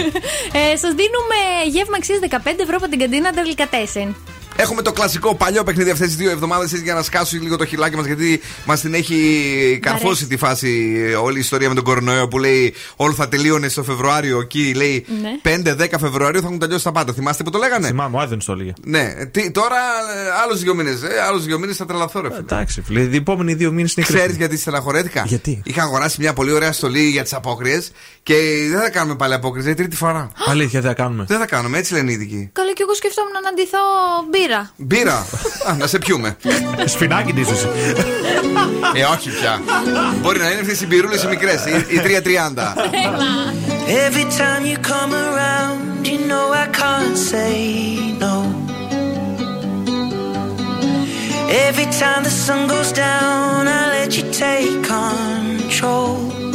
ε, Σας δίνουμε γεύμα αξίας 15 ευρώ από την καντίνα Delicatessen. Έχουμε το κλασικό παλιό παιχνίδι αυτές τις δύο εβδομάδες για να σκάσουν λίγο το χιλάκι μας γιατί μας την έχει καρφώσει τη φάση ε, όλη η ιστορία με τον κορονοϊό που λέει Όλο θα τελείωνε στο Φεβρουάριο. Εκεί λέει Ναι. 5-10 Φεβρουαρίου θα έχουν τελειώσει τα πάντα. Θυμάστε που το λέγανε; Θυμάμαι, ο Άδενο το έλεγε. Ναι, τι, τώρα άλλους δύο μήνες. Ε, άλλους δύο μήνες θα τρελαθώ, ρε φίλε. Εντάξει, φίλε, οι επόμενοι δύο μήνες είναι Ξέρεις κρίσιμοι. γιατί στεναχωρέθηκα; Γιατί; Είχα αγοράσει μια πολύ ωραία στολή για τις απόκριες και δεν θα κάνουμε πάλι απόκριες, είναι τρίτη φορά. Αλήθεια, δεν θα κάνουμε. Δεν θα κάνουμε, έτσι λένε οι ειδικοί. Καλά, και εγώ σκεφτόμουν να αντιθώ μπύρα. Μπύρα. Α, να σε πιούμε. Σφινάκι τη εσύ. Ε, όχι πια. Μπορεί να είναι αυτέ οι μπυρούλε οι μικρέ, οι, οι 330. Every time you come around, you know I can't say no. Every time the sun goes down, I let you take control.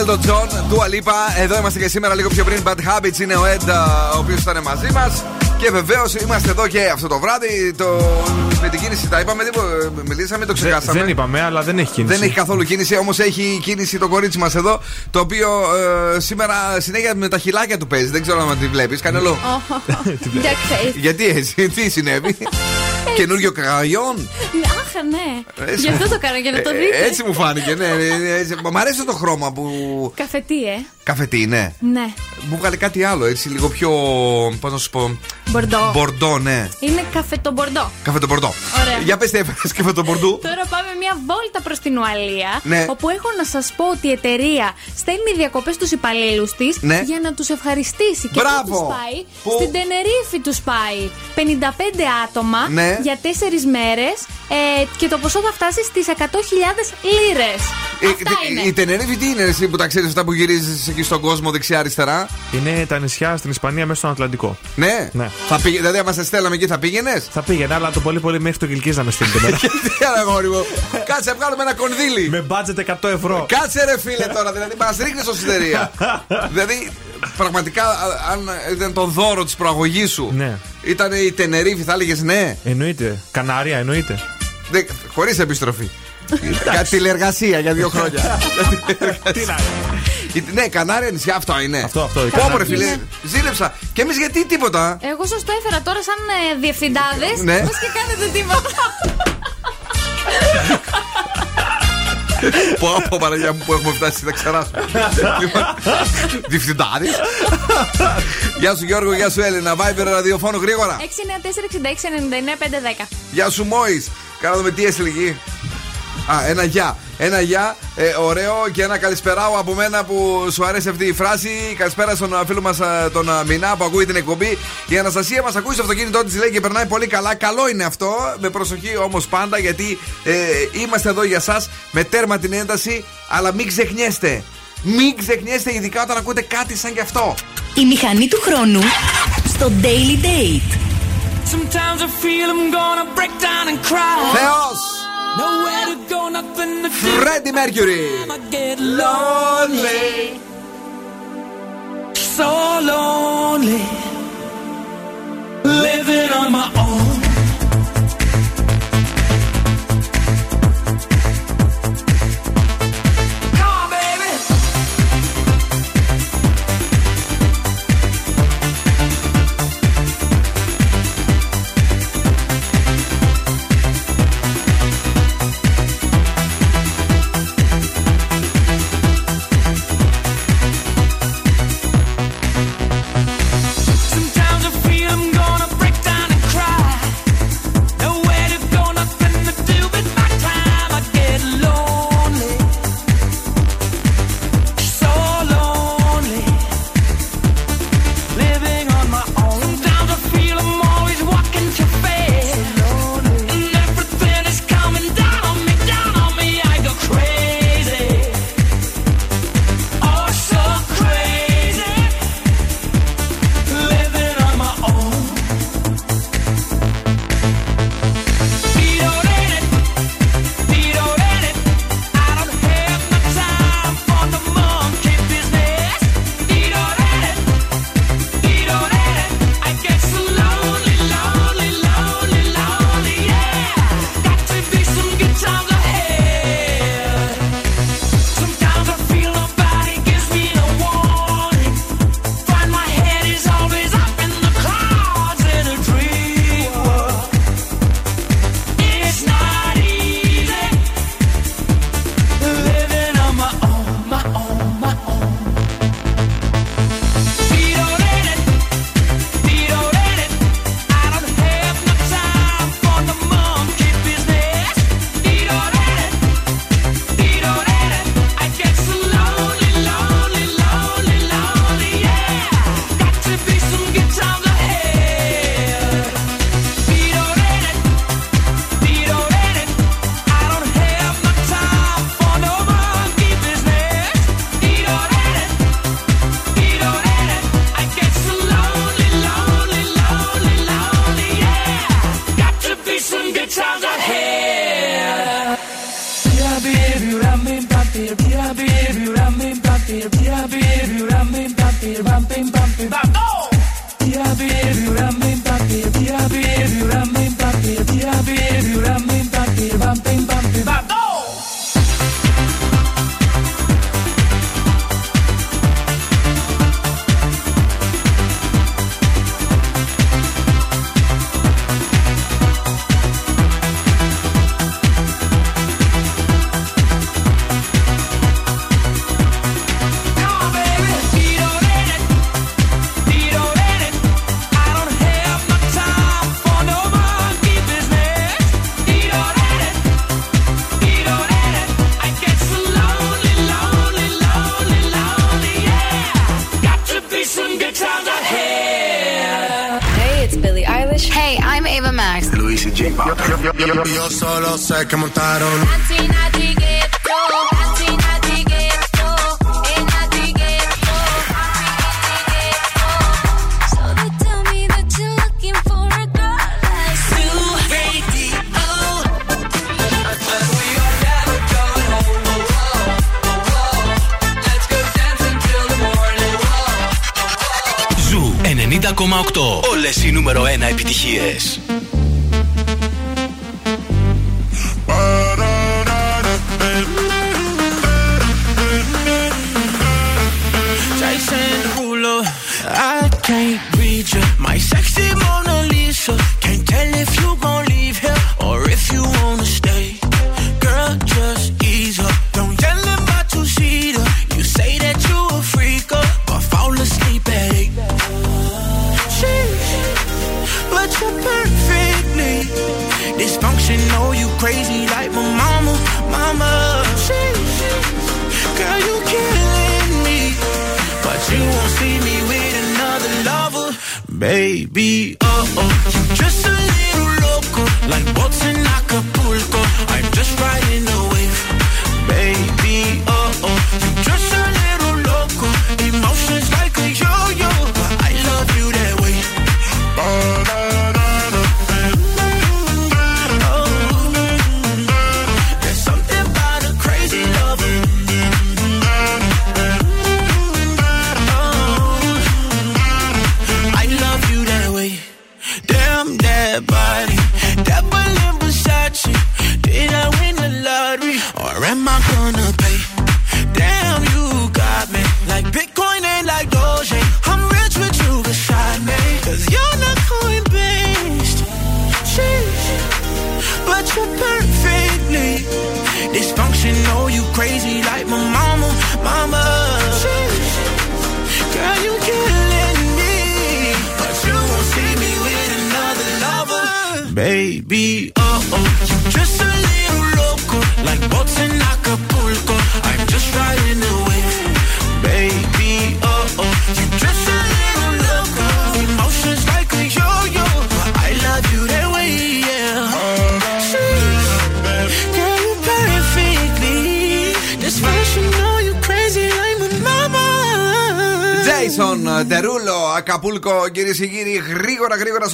Elton John, Dua Lipa. Εδώ είμαστε και σήμερα λίγο πιο πριν. Bad Habits είναι ο Ed, ο οποίος ήταν μαζί μας. Και βεβαίως είμαστε εδώ και αυτό το βράδυ. Το... Με την κίνηση τα είπαμε, δεν- μιλήσαμε, το Δεν, ξεχάσαμε. δεν είπαμε, αλλά δεν έχει κίνηση. Δεν έχει καθόλου κίνηση, όμως έχει κίνηση το κορίτσι μας εδώ. Το οποίο ε, σήμερα συνέχεια με τα χιλάκια του παίζει. Δεν ξέρω αν τη βλέπεις. Κάνε λόγο. Για ξέρεις. Γιατί έτσι, τι συνέβη; Καινούριο κραγιόν. Ναι, Αχ, ναι. Έτσι Γι' αυτό μου- το κάνω, για να το Ε, δείτε. Έτσι μου φάνηκε, ναι. ναι, έτσι. Μα Μ' αρέσει το χρώμα που. Καφετή, ε. Καφετή, ναι. Ναι. Μου βγάλε κάτι άλλο, έτσι λίγο πιο. Πώς να σου πω. Μπορντό. Μπορντό, ναι. Είναι καφετομπορντό. Καφέ μπορντό. Ωραία. Για πες τι έφερε καφέ το μπορντού. Τώρα πάμε μια βόλτα προς την Ουαλία. Ναι. Όπου έχω να σας πω ότι η εταιρεία στέλνει διακοπές στους υπαλλήλους της Ναι. για να τους ευχαριστήσει. Και Μπράβο. πού τους πάει, Πού; στην Τενερίφη τους πάει. 55 άτομα Ναι. για 4 μέρες ε, και το ποσό θα φτάσει στις 100.000 λίρες. Ε, Αυτά τε- είναι. Η Τενερίφη τι είναι εσύ που τα ξέρεις αυτά που γυρίζεις εκεί στον κόσμο δεξιά-αριστερά; Είναι τα νησιά στην Ισπανία μέσα στον Ατλαντικό. Ναι. Ναι. Θα πήγε, δηλαδή, άμα σε στέλναμε εκεί, θα πήγαινες; Θα πήγαινε, αλλά το πολύ πολύ μέχρι το Κυλκή να με στείλετε μετά. Τι αγόρι μου. Κάτσε να βγάλουμε ένα κονδύλι. με budget 100 ευρώ. Κάτσε ρε φίλε τώρα, δηλαδή μας ρίχνεις ως εταιρεία. δηλαδή, πραγματικά, α- αν ήταν το δώρο της προαγωγής σου, Ναι. ήταν η Τενερίφη, θα έλεγες ναι. Εννοείται. Κανάρια, εννοείται. Χωρίς επιστροφή. Κάτι τηλεργασία για δύο χρόνια. Τι να Ναι, Κανάρια νησιά αυτό είναι. Αυτό, αυτό, η Πω, πω, ρε Κανάρια. φίλε, ζήλεψα. Και εμείς γιατί τίποτα. Εγώ σας το έφερα τώρα σαν ε, διευθυντάδες. Ναι. Μπας και κάνετε τίποτα. Πω, πω, Παναγιά μου που έχουμε φτάσει, θα ξεράσουμε. Λοιπόν, Διευθυντάρη. Γεια σου Γιώργο, γεια σου Έλενα. Viber ραδιοφώνου γρήγορα. 694-66-99-510. Γεια σου Μόης. Κάνα δούμε τι έστειλε εκεί. Α, ένα γεια. Ένα γεια. Ε, ωραίο και ένα καλησπεράω από μένα που σου αρέσει αυτή η φράση. Καλησπέρα στον α, φίλο μας τον α, Μινά που ακούει την εκπομπή. Η Αναστασία μας ακούει στο αυτοκίνητό της λέει και περνάει πολύ καλά. Καλό είναι αυτό. Με προσοχή όμως πάντα γιατί ε, είμαστε εδώ για εσά με τέρμα την ένταση. Αλλά μην ξεχνιέστε. Μην ξεχνιέστε ειδικά όταν ακούτε κάτι σαν κι αυτό. Η μηχανή του χρόνου στο Daily Date. Sometimes I feel I'm gonna break down and cry. Θεός! freddy Mercury. Lonely. So lonely. Living on my own.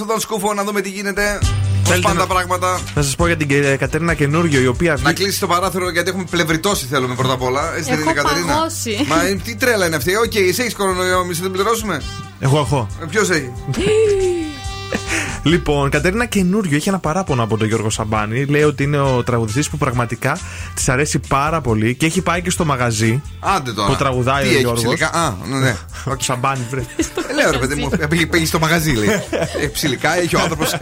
Γρήγορα γρήγορα στον σκούφο να δούμε τι γίνεται. Πώς Θέλετε πάνε τα να- πράγματα. Να σας πω για την Κα- Κατέρινα Καινούριο, η οποία. Να κλείσει το παράθυρο γιατί έχουμε πλευριτώσει θέλουμε πρώτα απ' όλα. Έτσι δεν Έχω είναι Κατερίνα. παγώσει. Μα ε, τι τρέλα είναι αυτή. Οκ, εσύ έχεις κορονοϊό, εμείς δεν πληρώσουμε. Εγώ έχω. Ποιος έχει; Λοιπόν, Κατερίνα Καινούριο έχει ένα παράπονο από τον Γιώργο Σαμπάνη. Λέει ότι είναι ο τραγουδιστής που πραγματικά της αρέσει πάρα πολύ και έχει πάει και στο μαγαζί Άντε τώρα. που τραγουδάει Τι ο έχει, Γιώργος. ψηλικά; Α, ναι, ναι. Ο Σαμπάνη, βρε. Ε, Λέω ρε παιδί μου, πήγε- πήγε στο μαγαζί λέει. Ε, Ψιλικά έχει ο άνθρωπος.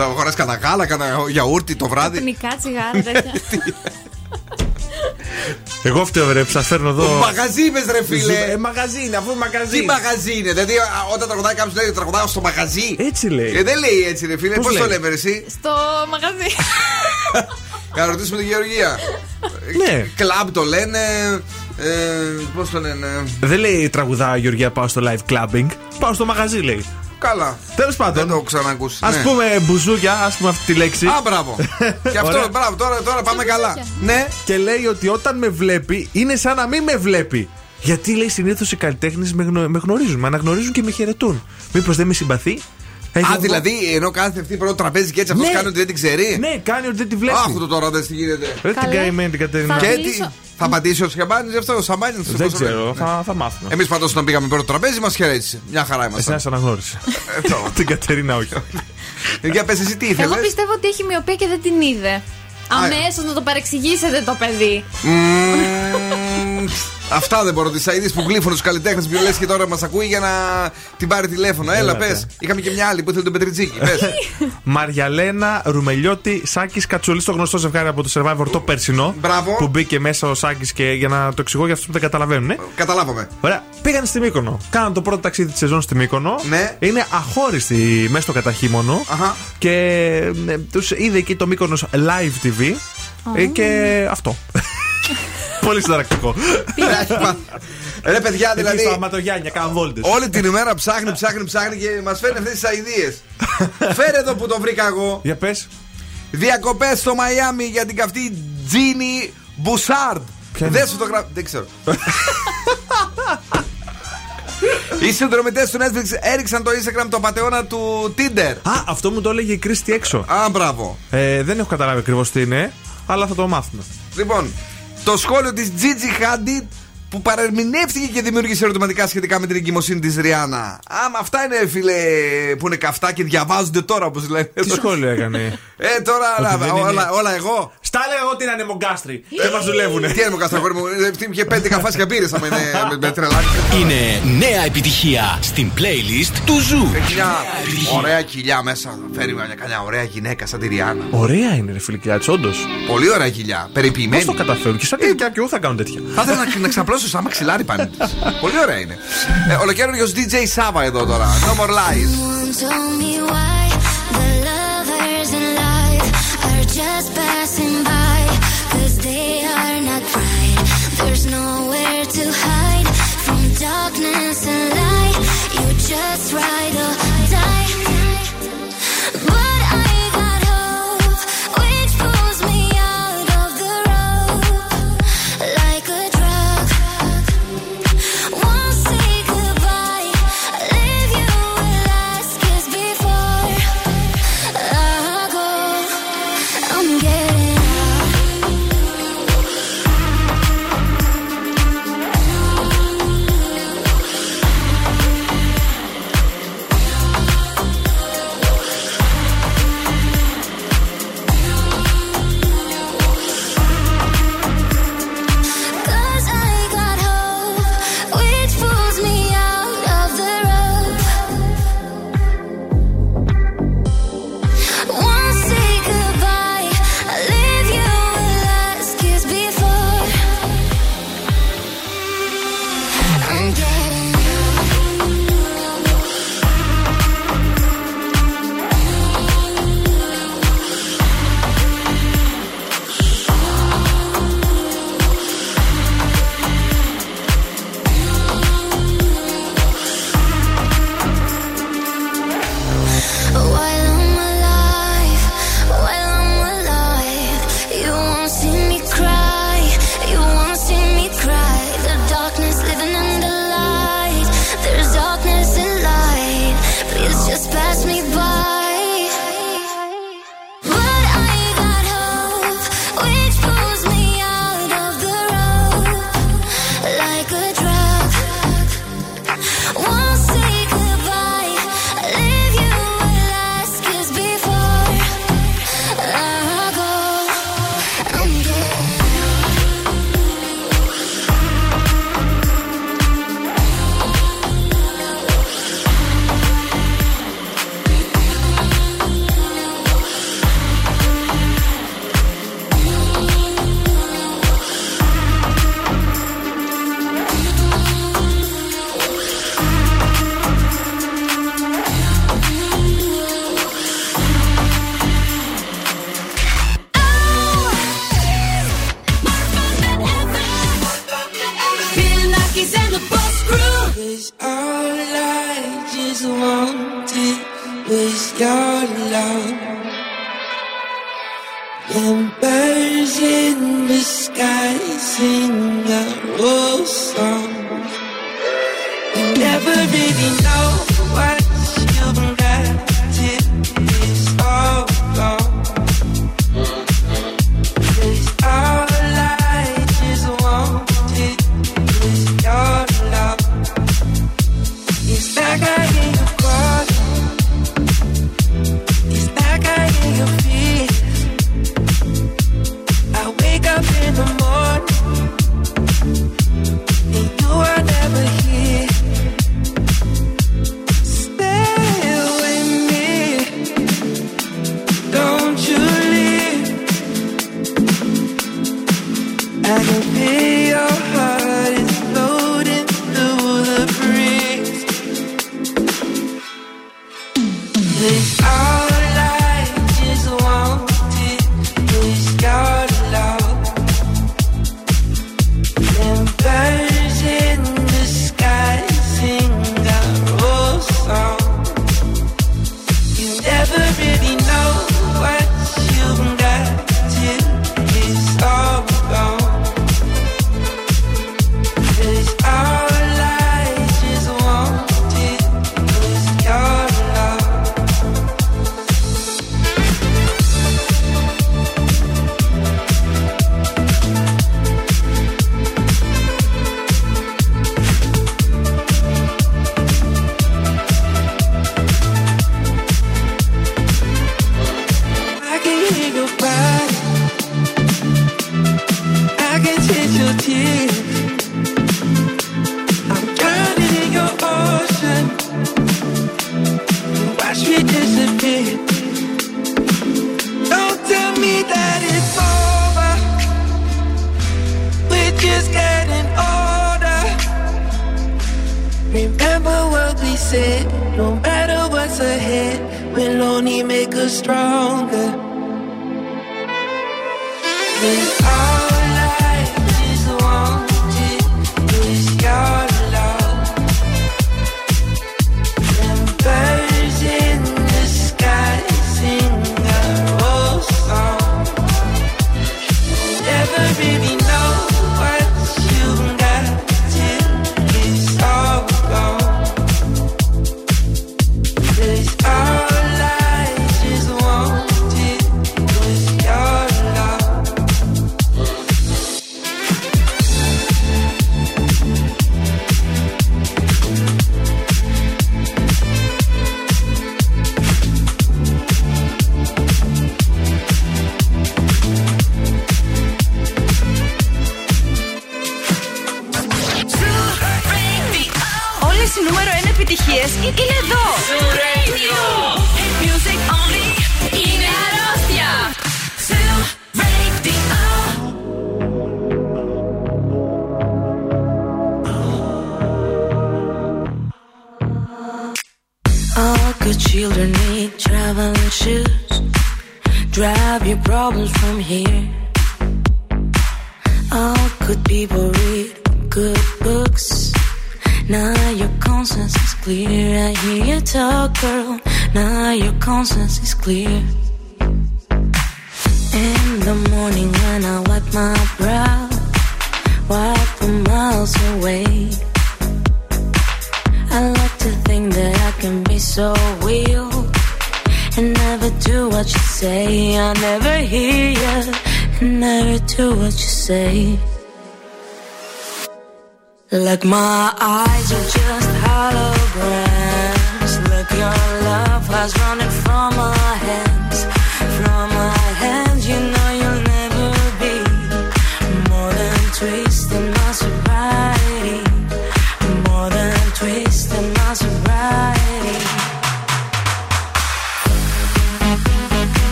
Αγοράς κανένα γάλα, κανένα γιαούρτι το βράδυ. Εθνικά τσιγάρα τέτοια. Εγώ φταίω, ρε, που σας φέρνω εδώ. Μαγαζί είπε ρε φίλε. Ε, μαγαζί είναι, αφού μαγαζί. Τι μαγαζί είναι, δηλαδή α, όταν τραγουδάει κάποιος λέει τραγουδάω στο μαγαζί. Έτσι λέει. Ε, δεν λέει έτσι ρε φίλε, Πώς πώς το λέει; λέμε ρε, εσύ; Στο μαγαζί. Για να ρωτήσουμε τη Γεωργία. Ναι. Κλαμπ το λένε. Ε, Πώς το λένε; Δεν λέει τραγουδά Γεωργία, πάω στο live clubbing. Πάω στο μαγαζί, λέει. Καλά. Τέλος Δεν πάντων. το έχω ξανακούσει. Α ναι. πούμε μπουζούκια, ας πούμε αυτή τη λέξη. Α, μπράβο. Και αυτό, Ωραία. μπράβο, τώρα, τώρα πάμε καλά. Ναι. Και λέει ότι όταν με βλέπει είναι σαν να μην με βλέπει. Γιατί λέει συνήθως οι καλλιτέχνες με, γνω- με γνωρίζουν, με αναγνωρίζουν και με χαιρετούν. Μήπως δεν με συμπαθεί; Έχει Α, αυτό- δηλαδή ενώ κάθεται αυτή πρώτο τραπέζι και έτσι αυτός Ναι. κάνει ότι δεν την ξέρει. Ναι, κάνει ότι δεν τη βλέπει. Αχ, το τώρα δεν τι γίνεται. Ρε την Καλέ. καημένη την Κατερίνα. Θα Και μιλήσω- τι. Θα απαντήσει ο Σαμπάνης αυτό, ο Σαμπάνης. Δεν ξέρω, θα, θα μάθουμε. Εμείς πάντως όταν πήγαμε πρώτο τραπέζι μας χαιρέτησε. Μια χαρά Εσύ ήμασταν. να σε αναγνώρισε. Ε, το. την Κατερίνα, όχι. Ε, Για πες εσύ τι ήθελες; Εγώ πιστεύω ότι έχει μυωπία και δεν την είδε. Αμέσως να το παρεξηγήσετε το παιδί. Αυτά δεν μπορώ. Τι αηδίες που γλύφουν τους καλλιτέχνες που λες και τώρα μας ακούει για να την πάρει τηλέφωνο. Έλα, Έλατε. πες. Είχαμε και μια άλλη που ήθελε τον Πετρετζίκη. Πες. Μαριαλένα Ρουμελιώτη Σάκης Κατσούλης, το γνωστό ζευγάρι από το Survivor το περσινό. Μπράβο. Που μπήκε μέσα ο Σάκης και για να το εξηγώ για αυτούς που δεν καταλαβαίνουν. Ε. Καταλάβαμε. Ωραία. Πήγαν στη Μύκονο. Κάναν το πρώτο ταξίδι της σεζόν στη Μύκονο. Ναι. Είναι αχώριστοι μέσα στο καταχείμωνο. Αχα. Και ε, τους είδε εκεί το Μύκονος live TV. Ε, και αυτό. Πολύ συνταρακτικό. Ρε παιδιά, Δηλαδή. δηλαδή. Στα Ματογιάννια, κάναν βόλτες. Όλη την ημέρα ψάχνει, ψάχνει, ψάχνει και μας φέρνει αυτές τις αειδίες. Φέρε εδώ που το βρήκα εγώ. Για πες. Διακοπές στο Μαϊάμι για την καυτή Τζίνι Μπουσάρντ. Ποια είναι; Δεν σου το γράψω. Δεν ξέρω. Οι συνδρομητές του Netflix έριξαν το Instagram το πατεώνα του Tinder. Α, αυτό μου το έλεγε η Κρίστη έξω. Α, μπράβο. Ε, δεν έχω καταλάβει ακριβώς τι είναι, αλλά θα το μάθουμε. Λοιπόν, το σχόλιο της Gigi Hadid που παρερμηνεύτηκε και δημιούργησε ερωτηματικά σχετικά με την εγκυμοσύνη της Rihanna. Άμα αυτά είναι, φίλε, που είναι καυτά και διαβάζονται τώρα, όπως λένε. Τι σχόλιο έκανε; Ε, τώρα Ότι δεν όλα, είναι- όλα εγώ. Στα λέω εγώ την ανεμογκάστρι. Δεν μας δουλεύουνε. Τι ανεμογκάστρι, αγόρι μου. ε, Και πέντε καφάσια πήρε άμα είναι με- με τρελάκι. Είναι νέα επιτυχία στην playlist του Zoo. Έχει μια ωραία κοιλιά μέσα. Φέρει μια καμιά ωραία γυναίκα σαν τη Ριάννα. Ωραία είναι, ρε φιλικιά τη, όντως. Πολύ ωραία κοιλιά. Πώς Περιποιημένη. το καταφέρουν και σαν τελικά και εγώ θα κάνω τέτοια. Θα ήθελα να, να τόσο σαν μαξιλάρι πάνε. Πολύ ωραία είναι. Ε, Ολοκαίρινο DJ Σάβα εδώ τώρα. No more lies.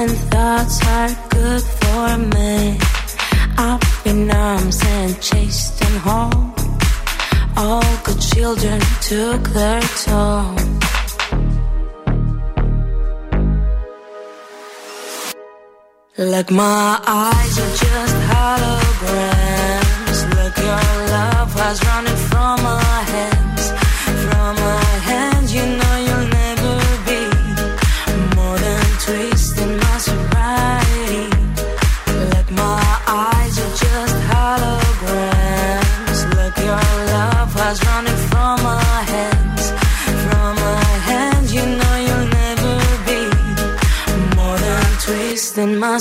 Different thoughts are good for me. Up in arms and chased and home. All good children took their toll. Like my eyes are just holograms. Like your love has running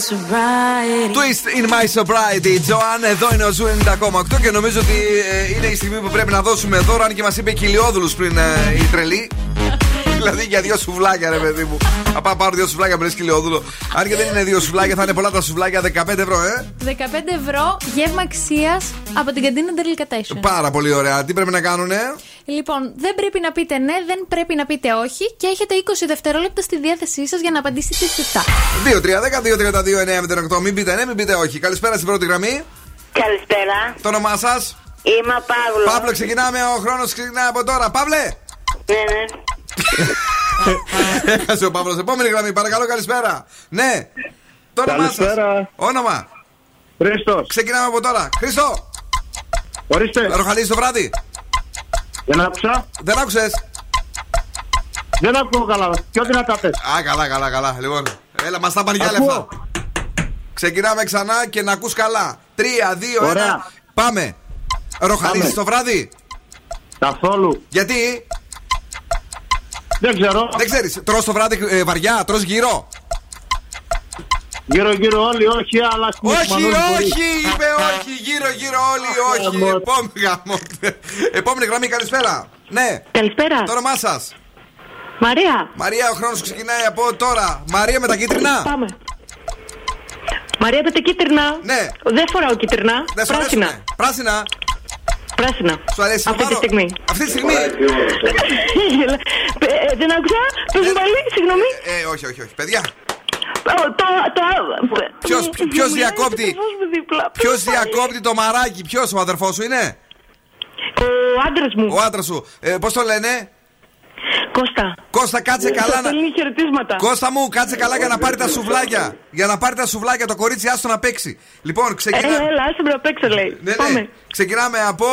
Twist in my sobriety, Joanne. Εδώ είναι ο Zoo 90,8 και νομίζω ότι ε, είναι η στιγμή που πρέπει να δώσουμε δώρο. Αν και μας είπε κοιλιόδουλου πριν ε, η τρελή. δηλαδή για δύο σουβλάκια, ρε παιδί μου. Θα πάω πάρω δύο σουβλάκια πριν κοιλιόδουλο. Αν και δεν είναι δύο σουβλάκια, θα είναι πολλά τα σουβλάκια. 15 ευρώ, ε. 15 ευρώ γεύμα αξίας από την καντίνα Delicatessen. Πάρα πολύ ωραία. Τι πρέπει να κάνουνε; Λοιπόν, δεν πρέπει να πείτε ναι, δεν πρέπει να πείτε όχι και έχετε 20 δευτερόλεπτα στη διάθεσή σας για να απαντήσετε σωστά. 2-3-10-2-32-9-08. Μην πείτε ναι, μην πείτε όχι. Καλησπέρα στην πρώτη γραμμή. Καλησπέρα. Το όνομά σα. Είμαι ο Παύλο. Παύλο, ξεκινάμε. Ο χρόνο ξεκινάει από τώρα. Παύλε. Ναι, ναι. Έχασε ο Παύλο. Επόμενη γραμμή, παρακαλώ, καλησπέρα. Ναι. Το όνομά σα. Καλησπέρα. Όνομα. Χρήστο. Ξεκινάμε από τώρα. Χρήστο. Ορίστε. Ροχαλίζει το βράδυ. Δεν άκουσα. Δεν άκουσες. Δεν ακούω καλά. Πιο δυνατά πες. Α, καλά, καλά, καλά. Λοιπόν, έλα, μας τα πάνε για Ακούω. λεφτά. Ξεκινάμε ξανά και να ακούς καλά. 3, 2, 1. Ωραία. Πάμε. Ροχαλίζει Πάμε. το βράδυ. Καθόλου. Γιατί; Δεν ξέρω. Δεν ξέρεις. Τρώ το βράδυ ε, βαριά, τρώ γύρω. Γύρω γύρω όλοι, όχι, αλλά έχουμε Όχι, Μανώλη μπορείς. όχι, είπε όχι. Γύρω, γύρω όλοι, όχι. Επόμενη γάμο. Επόμενη γραμμή, καλησπέρα. Ναι. Καλησπέρα. Το όνομά σας. Μαρία. Μαρία, ο χρόνος ξεκινάει από τώρα. Μαρία με τα κίτρινα. Πάμε. Μαρία με τα κίτρινα. Ναι. Δεν φοράω κίτρινα. Δεν σου Πράσινα. αρέσουνε. Πράσινα. Πράσινα. Σου αρέσει να Αυτή τη πάρω; στιγμή. Αυτή τη στιγμή. Ε, Δεν άκουσα. Πες μου πάλι, συγγνώμη. Ε, όχι, όχι, όχι. Παιδιά, Ε, Το, το, Ποιος- ποιος Μιλάει διακόπτει; ο αδερφός μου δίπλα. ποιος Πες πάλι. διακόπτει το μαράκι, ποιος ο αδερφός σου είναι; Ο άντρας μου. Ο άντρας σου. Ε, Πώς το λένε; Κώστα. Κώστα, κάτσε καλά να. Στέλνει χαιρετίσματα. Κώστα μου, κάτσε καλά για να πάρει τα σουβλάκια. Για να πάρει τα σουβλάκια, το κορίτσι άστο να παίξει. Λοιπόν, ξεκινάμε. Έλα, έλα, άσε με να παίξω, λέει. Ναι, ναι. Πάμε. Ξεκινάμε από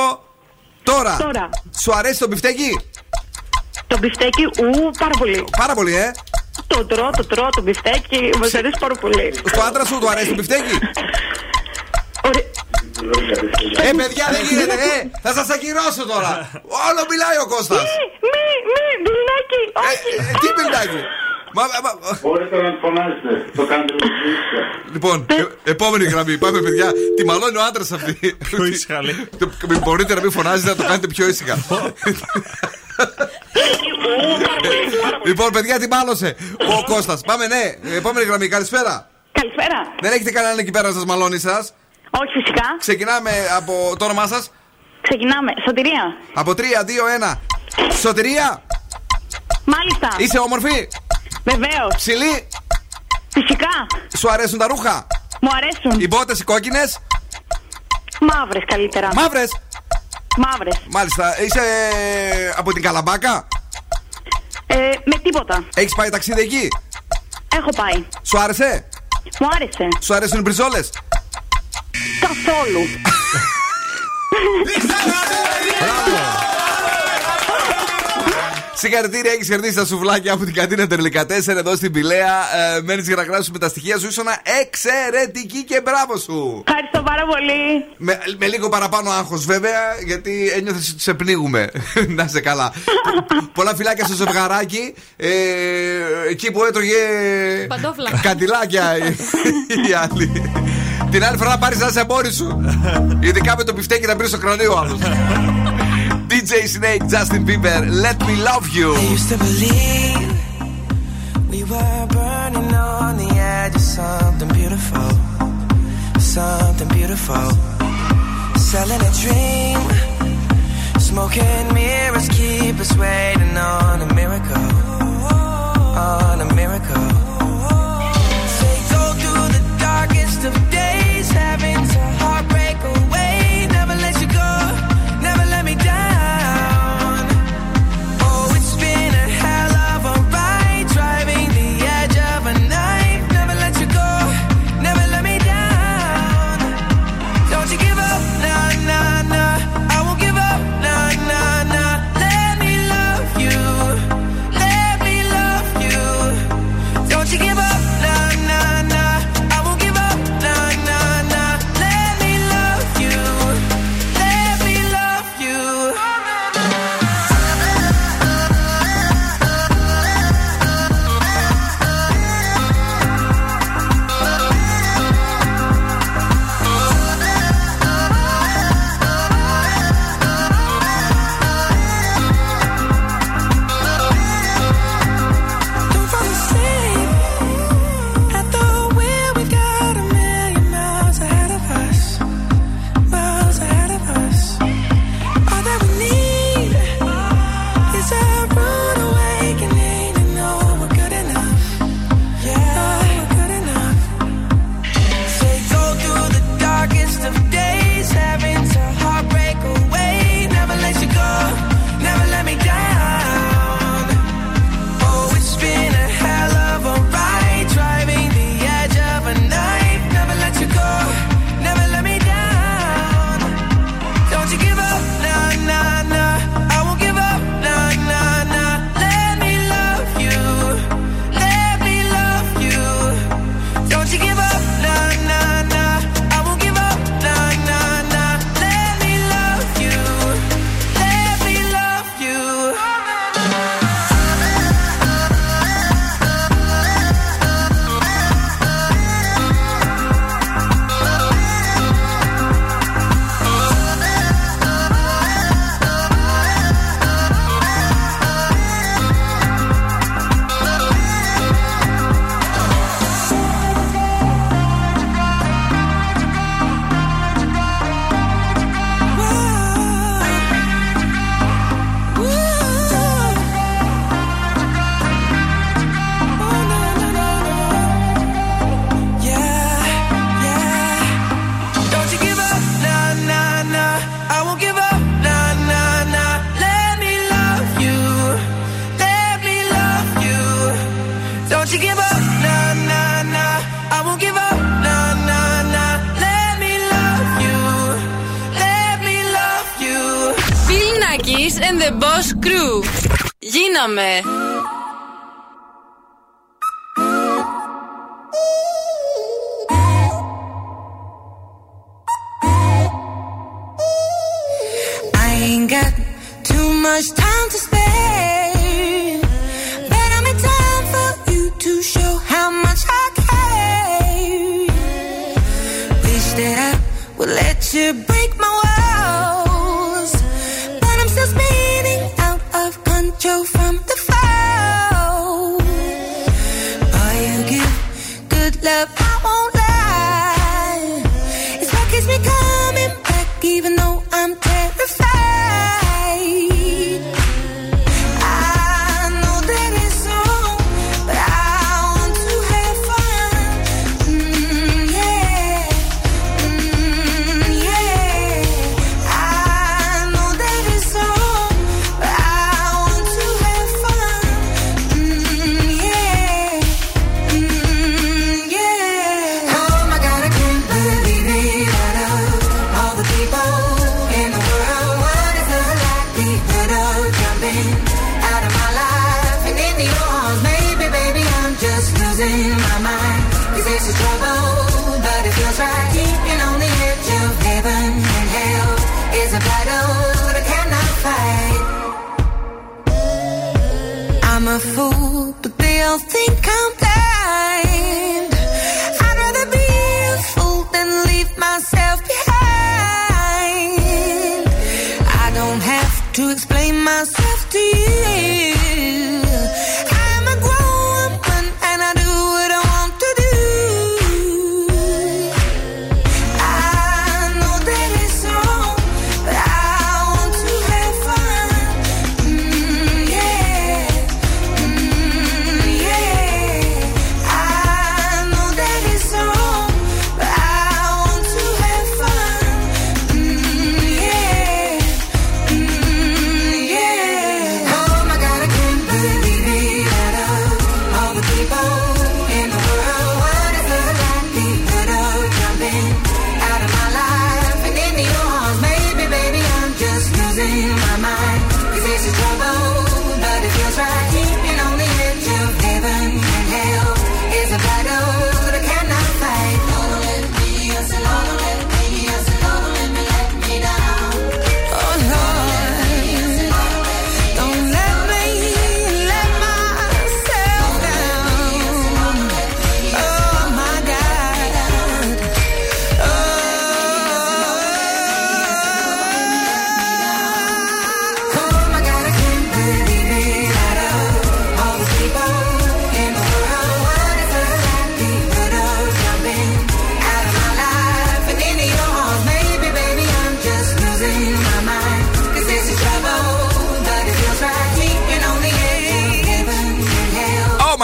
τώρα. Τώρα. Σου αρέσει το μπιφτέκι; Το μπιφτέκι, ου, πάρα πολύ. Πάρα πολύ, ε. Το τρώω, το τρώω, το μπιφτέκι, μας αρέσει πάρα πολύ. Στο άντρα σου του αρέσει το μπιφτέκι; Ε, παιδιά, δεν γίνεται, ε! Θα σας ακυρώσω τώρα! Όλο μιλάει ο Κώστας Μη, μη, μπιλνάκι, όχι. Ε, τι μπιλνάκι! Μα, μα, μα- Μπορείτε να φωνάζετε. Το κάνετε με Λοιπόν, ε, επόμενη γραμμή. Πάμε, παιδιά. Τι μαλώνει ο άντρας αυτή. Πιο ήσυχα, λέει. Μπορείτε να μην φωνάζετε, να το κάνετε πιο ήσυχα. λοιπόν, παιδιά, τι μάλωσε ο Κώστας. Πάμε, ναι. Επόμενη γραμμή. Καλησπέρα. Καλησπέρα. Δεν έχετε κανέναν εκεί πέρα να σας μαλώνει σας; Όχι, φυσικά. Ξεκινάμε από το όνομά σας; Ξεκινάμε. Σωτηρία. Από 3, 2, 1. Σωτηρία, Μάλιστα. είσαι όμορφη; Βεβαίως. Ψηλή. Φυσικά. Σου αρέσουν τα ρούχα; Μου αρέσουν. Οι μπότες οι κόκκινες; Μαύρες καλύτερα. Μαύρες. Μαύρες. Μάλιστα. Είσαι ε, από την Καλαμπάκα; Ε, με τίποτα. Έχεις πάει ταξίδι εκεί; Έχω πάει. Σου άρεσε; Μου άρεσε. Σου αρέσουν οι μπριζόλες; Καθόλου. Συγχαρητήρια, έχεις κερδίσει τα σουβλάκια από την καντίνα Τερλικατέσσερα εδώ στην Πηλαία. Ε, Μένεις για να γράψει με τα στοιχεία σου. Ήσουν εξαιρετική και μπράβο σου. Ευχαριστώ πάρα πολύ. Με, με λίγο παραπάνω άγχος βέβαια, γιατί ένιωθες ότι σε πνίγουμε. να είσαι καλά. Πολλά φυλάκια στο ζευγαράκι. Ε, εκεί που έτρωγε. Παντόφλα. Καντιλάκια η, η άλλη. Την άλλη φορά να πάρεις να είσαι μόνη σου. Ειδικά με το πιφτέκι να μπει στο κρανίο ο άλλος. DJ Snake, Justin Bieber, Let Me Love You. I used to believe we were burning on the edge of something beautiful, something beautiful. Selling a dream, smoking mirrors keep us waiting on a miracle, on a miracle.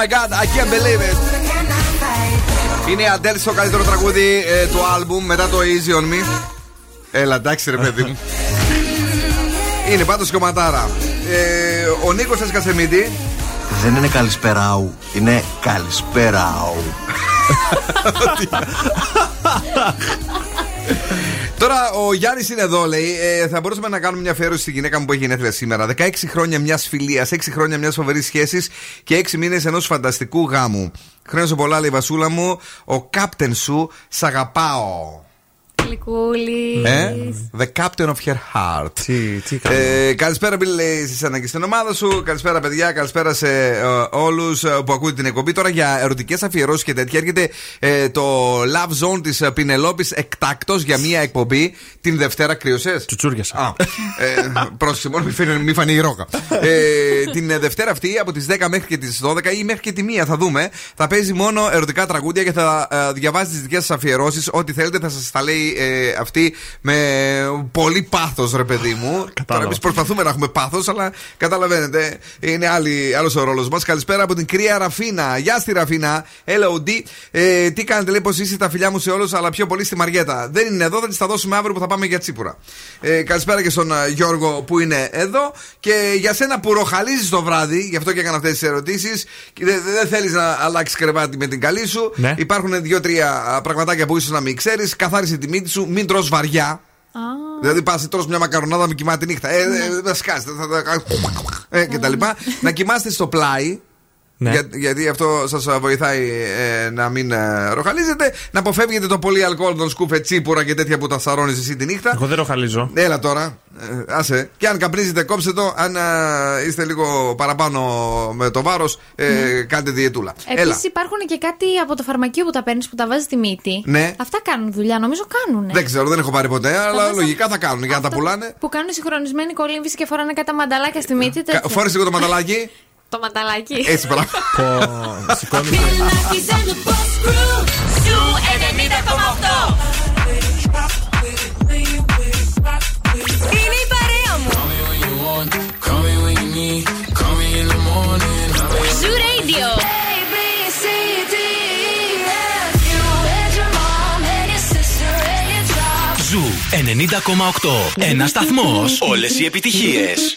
my god, I can't believe it. Είναι η Αντέλ στο καλύτερο τραγούδι ε, του άλμπουμ μετά το Easy on Me. Έλα, εντάξει ρε παιδί μου. είναι πάντως κομματάρα. Ε, ο Νίκος Ασκασεμίτη. Δεν είναι καλησπεράου, είναι καλησπεράου. Τώρα ο Γιάννης είναι εδώ, λέει. Ε, θα μπορούσαμε να κάνουμε μια αφιέρωση στη γυναίκα μου που έχει γενέθλια σήμερα. 16 χρόνια μιας φιλίας, 6 χρόνια μιας φοβερής σχέσης και 6 μήνες ενός φανταστικού γάμου. Χρόνια πολλά, λέει η Βασούλα μου. Ο κάπτεν σου, σ' αγαπάω. Γλυκούλης. Ε; The captain of her heart. Τι, τι ε, καλησπέρα, Μπιλ, εσύ ανάγκη στην ομάδα σου. Καλησπέρα, παιδιά. Καλησπέρα σε ε, όλους ε, που ακούτε την εκπομπή. Τώρα για ερωτικές αφιερώσεις και τέτοια έρχεται ε, το Love Zone της ε, Πινελόπης εκτάκτος για μία εκπομπή. Την Δευτέρα κρύωσες; Τσουτσούριασα. Α, ε, πρόσεξε, μόνο μην μη φανεί η ρόκα. ε, την Δευτέρα αυτή από τις 10 μέχρι και τις 12 ή μέχρι και τη μία, θα δούμε. Θα παίζει μόνο ερωτικά τραγούδια και θα διαβάζει τις δικές σας αφιερώσεις. Ό,τι θέλετε θα σας τα λέει ε, αυτή με πολύ πάθος, ρε παιδί μου. Τώρα εμείς προσπαθούμε να έχουμε πάθος, αλλά καταλαβαίνετε, είναι άλλος ο ρόλος μας. Καλησπέρα από την κρύα Ραφίνα. Γεια στη Ραφίνα, LOD. Ε, τι κάνετε, λέει, πως είστε τα φιλιά μου σε όλους, αλλά πιο πολύ στη Μαριέτα. Δεν είναι εδώ, θα τη τα δώσουμε αύριο που θα πάμε για τσίπουρα. Ε, καλησπέρα και στον ε, Γιώργο που είναι εδώ. Και για σένα που ροχαλίζεις το βράδυ, γι' αυτό και έκανα αυτές τις ερωτήσεις. Δεν δεν θέλεις να αλλάξεις κρεβάτι με την καλή σου. Ναι. Υπάρχουν δύο-τρία α, πραγματάκια που ίσως να μην ξέρεις. Καθάρισε τη μύτη σου, μην τρως βαριά. Δηλαδή πας τρως μια μακαρονάδα με κοιμάται τη νύχτα. Ε, ε, δεν σκάσετε. Θα, θα, ε, και τα λοιπά. να κοιμάστε στο πλάι. Ναι. Για- γιατί αυτό σας βοηθάει ε, να μην ε, ροχαλίζετε. Να αποφεύγετε το πολύ αλκοόλ, τον σκούφε τσίπουρα και τέτοια που τα σαρώνει εσύ τη νύχτα. Εγώ δεν ροχαλίζω. Έλα τώρα. Ε, άσε. Και αν καπνίζετε, κόψτε το. Αν ε, είστε λίγο παραπάνω με το βάρος, ε, κάντε διαιτούλα. Έλα. Επίσης υπάρχουν και κάτι από το φαρμακείο που τα παίρνεις που τα βάζεις στη μύτη. Ναι. Αυτά κάνουν δουλειά, νομίζω κάνουν. Δεν ξέρω, δεν έχω πάρει ποτέ, αλλά βάζω- λογικά θα κάνουν για να τα πουλάνε. Που κάνουν συγχρονισμένη κολύμβηση και φοράνε κάτι τα μανταλάκια στη μύτη. Κα- τέτοια. Φόρεσε λίγο το ματαλάκι. Το μανταλάκι. Έτσι, πράγμα. Σηκώνεις. Σου 90,8. Είναι η παρέα μου. Zoo Radio. Zoo 90,8. Ένας σταθμός. Όλες οι επιτυχίες.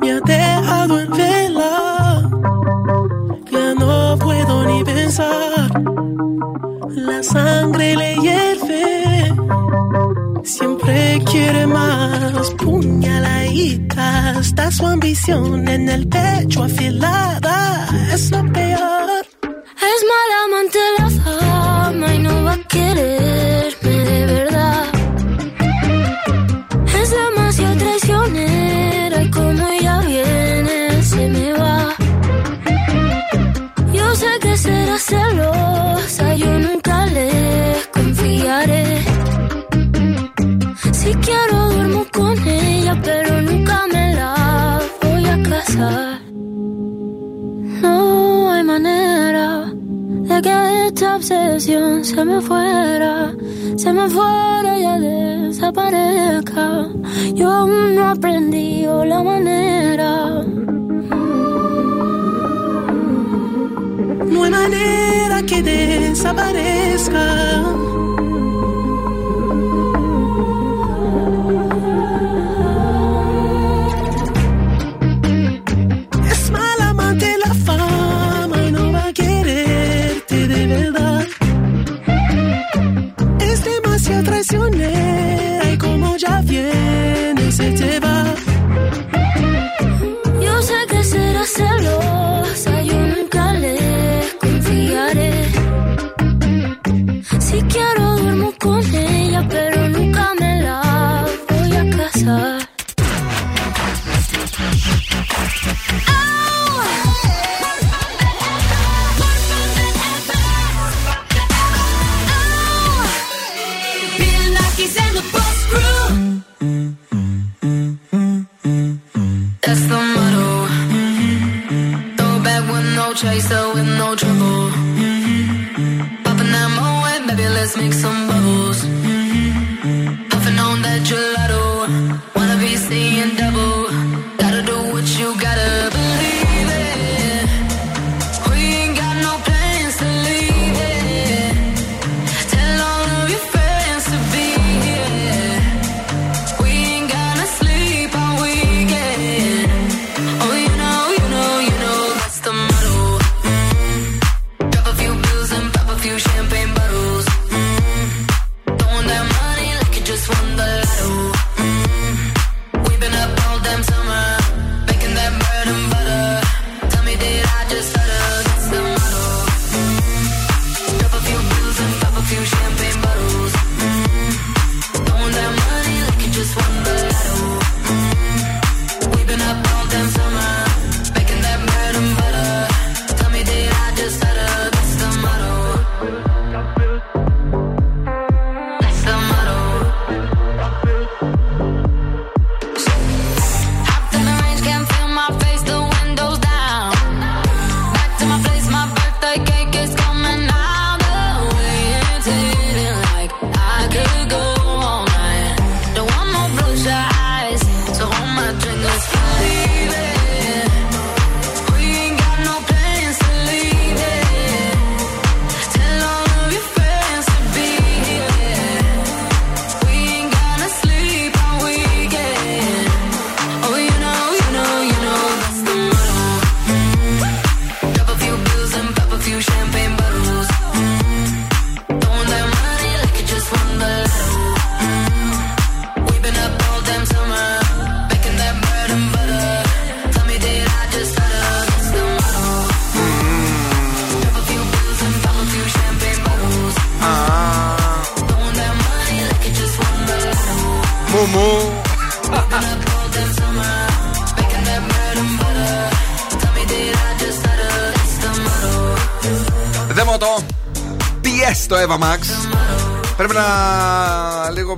Me ha dejado en vela. Ya no puedo ni pensar. La sangre le hierve. Siempre quiere más. Puñaladita. Está su ambición en el pecho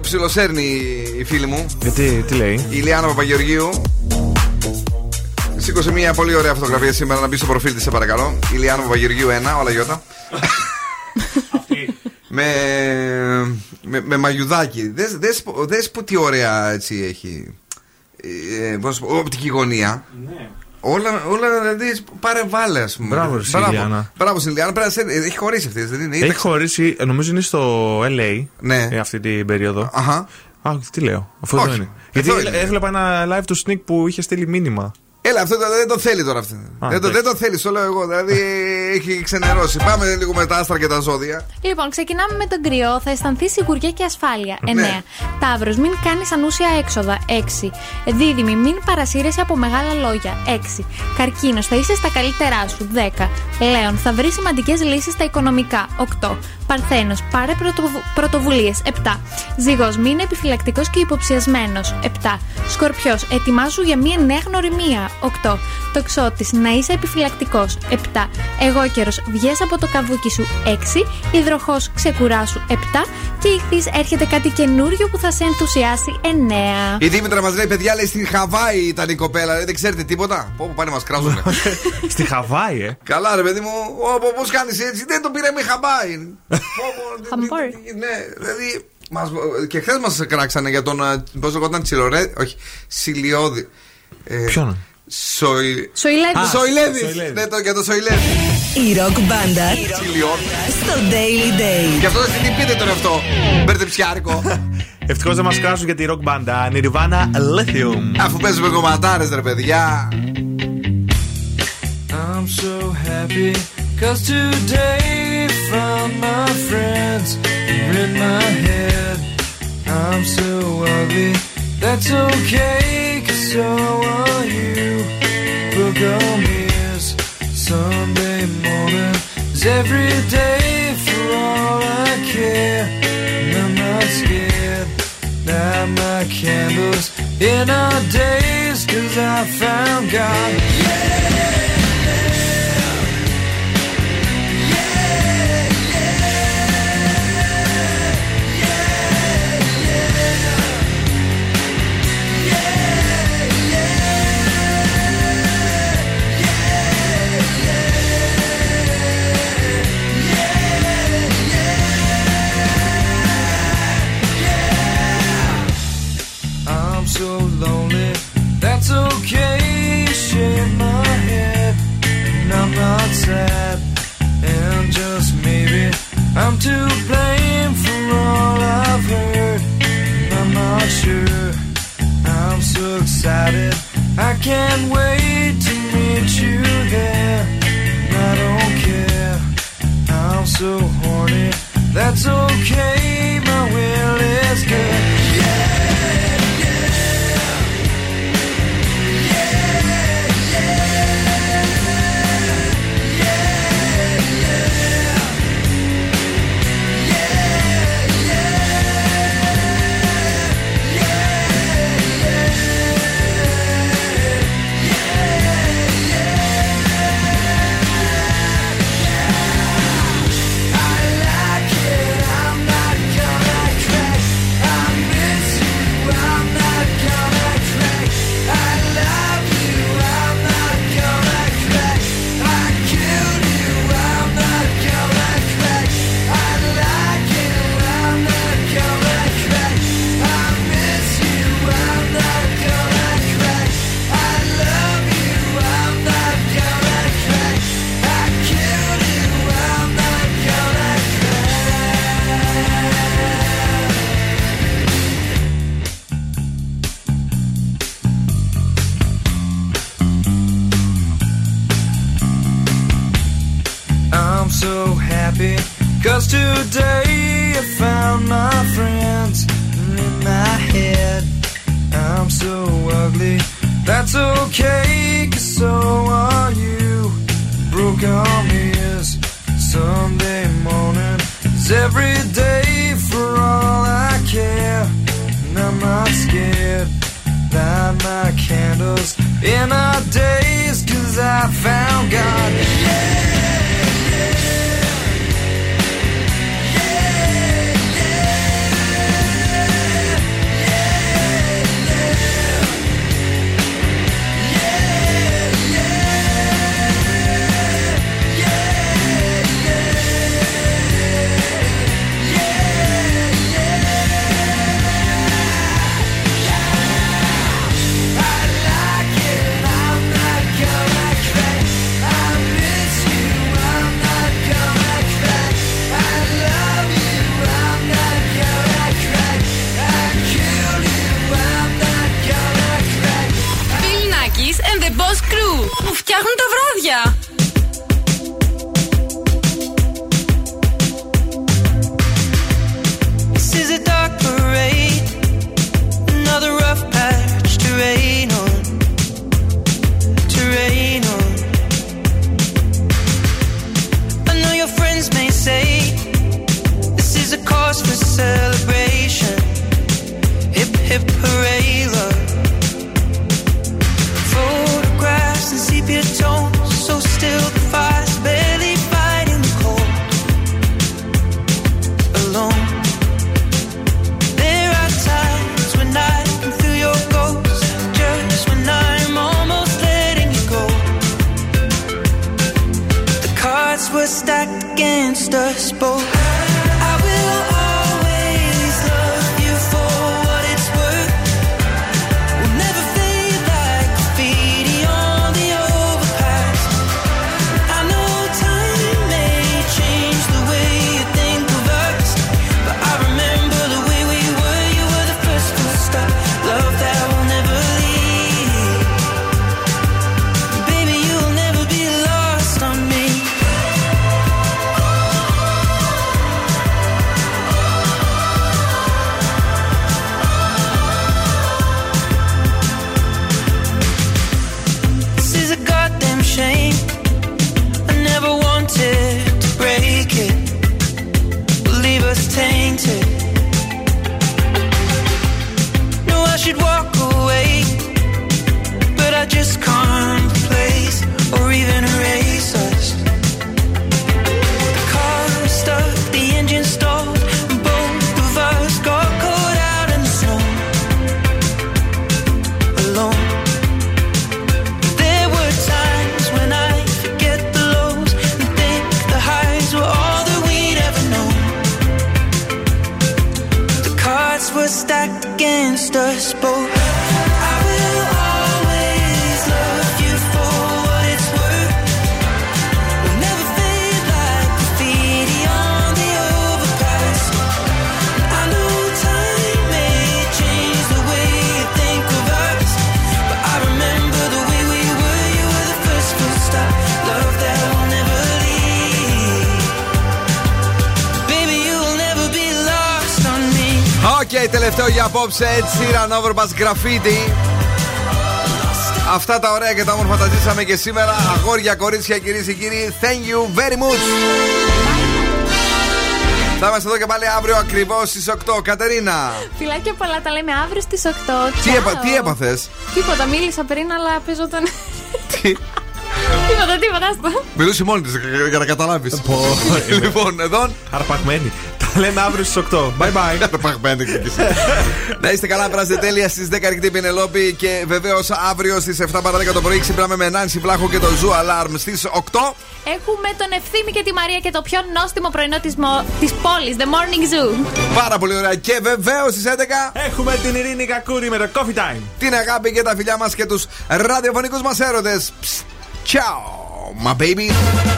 ψιλοσέρνει η φίλη μου. Γιατί, τι λέει; Η Λιάννα Παπαγεωργίου. Σήκωσε μια πολύ ωραία φωτογραφία σήμερα να μπει στο προφίλ της, σε παρακαλώ. Η Λιάννα Παπαγεωργίου 1, όλα γιώτα. με, με, με μαγιουδάκι. Δες, δες, δες που τι ωραία έτσι έχει. Ε, πώς, να σου πω, οπτική γωνία. Όλα, όλα δηλαδή πάρε βάλε, ας πούμε. Μπράβο, στην Ιλιάνα. Μπράβο στην Ιλιάνα. Πρέπει να σε- Έχει χωρίσει αυτή, δεν είναι. Έχει χωρίσει, ε, νομίζω είναι στο LA Ναι. ε, αυτή την περίοδο. Αχα. Α, τι λέω. Αυτό Όχι, εδώ είναι. Γιατί εδώ είναι. έβλεπα ένα live του Sneak που είχε στείλει μήνυμα. Έλα, αυτό δεν δεν το θέλει τώρα αυτό. δεν, το, δεν το θέλει, το λέω εγώ. Δηλαδή έχει ξενερώσει. Πάμε λίγο με τα άστρα και τα ζώδια. Λοιπόν, ξεκινάμε με τον κρυό. Θα αισθανθεί σιγουριά και ασφάλεια. 9. Ναι. Ταύρος, μην κάνεις ανούσια έξοδα. 6. Δίδυμη, μην παρασύρεσαι από μεγάλα λόγια. 6. Καρκίνος, θα είσαι στα καλύτερά σου. 10. Λέων, θα βρεις σημαντικές λύσεις στα οικονομικά. 8. Παρθένος, πάρε πρωτοβουλίες. 7. Ζυγός, μην είναι επιφυλακτικός και υποψιασμένος. 7. Σκορπιός, ετοιμάσου για μια νέα γνωριμία. 8. Τοξότη, να είσαι επιφυλακτικός. 7. Εγώ καιρο, βγες από το καβούκι σου. 6. Υδροχός, ξεκουράσου. 7. Και ηχθή, έρχεται κάτι καινούριο που θα σε ενθουσιάσει. 9. Η Δήμητρα μας λέει: Παιδιά, λέει στην Χαβάη ήταν η κοπέλα. λέει, Δεν ξέρετε τίποτα. Πω, πω πάνε μας κράζουν. Στη Χαβάη, ε; Καλά, ρε παιδί μου, πώς κάνεις έτσι. Δεν τον πήραμε Χαβάη. Χαμπόρ. ναι, δηλαδή. Μας, και χθες μας κράξανε για τον. Πώς λεγόταν Τσιλορέ. Όχι, Σιλιώδη. Ε, Ποιον; Σοϊ... Σοηλέδη. Σοηλέδης. Σοηλέδης. Ναι, το, για το Σοηλέδη. Η ροκ μπάντα Τσιλιώδη. στο Daily Day. Γι' αυτό δεν την πείτε τον αυτό. Μπερδεψιάρικο. Ευτυχώς δεν μας κράζουν για τη rock band. Nirvana Lithium. Αφού παίζουμε κομματάρες, ρε παιδιά. I'm so happy cause today found my friends are in my head. I'm so ugly, that's okay cause so are you. Book on Sunday morning is every day for all I care. And I'm not scared. Light my candles in our days cause I found God. I'm To blame for all I've heard. I'm not sure. I'm so excited. I can't wait to meet you there. I don't care. I'm so horny. That's okay. Ed Sheeran Overpass Graffiti. Αυτά τα ωραία και τα όμορφα τα ζήσαμε και σήμερα. Αγόρια, κορίτσια, κυρίες και κύριοι, thank you very much. Θα είμαστε εδώ και πάλι αύριο ακριβώς στις 8. Κατερίνα, Φιλάκια πολλά, τα λέμε αύριο στις 8. τι, έπα, τι έπαθες; Τίποτα, μίλησα πριν, αλλά παίζω τον. τίποτα, τίποτα, άστο. Μιλούσε μόνη της για να καταλάβεις. λοιπόν, εδώ. Αρπαγμένη. Τα λέμε αύριο στις 8. Bye bye. Αρπαγμένη και εσύ. Να είστε καλά, να περάσετε τέλεια στις 10 ρηκτή Πινελόπη και βεβαίως αύριο στις 7 παρα 10 το πρωί ξυπνάμε με Νάνση Βλάχο και το Zoo Alarm στις 8. Έχουμε τον Ευθύμη και τη Μαρία και το πιο νόστιμο πρωινό της, μο... της πόλης, The Morning Zoo. Πάρα πολύ ωραία. Και βεβαίως στις 11 έχουμε την Ειρήνη Κακούρη με το Coffee Time. Την αγάπη και τα φιλιά μας και τους ραδιοφωνικούς μας έρωτες. Ciao, my baby.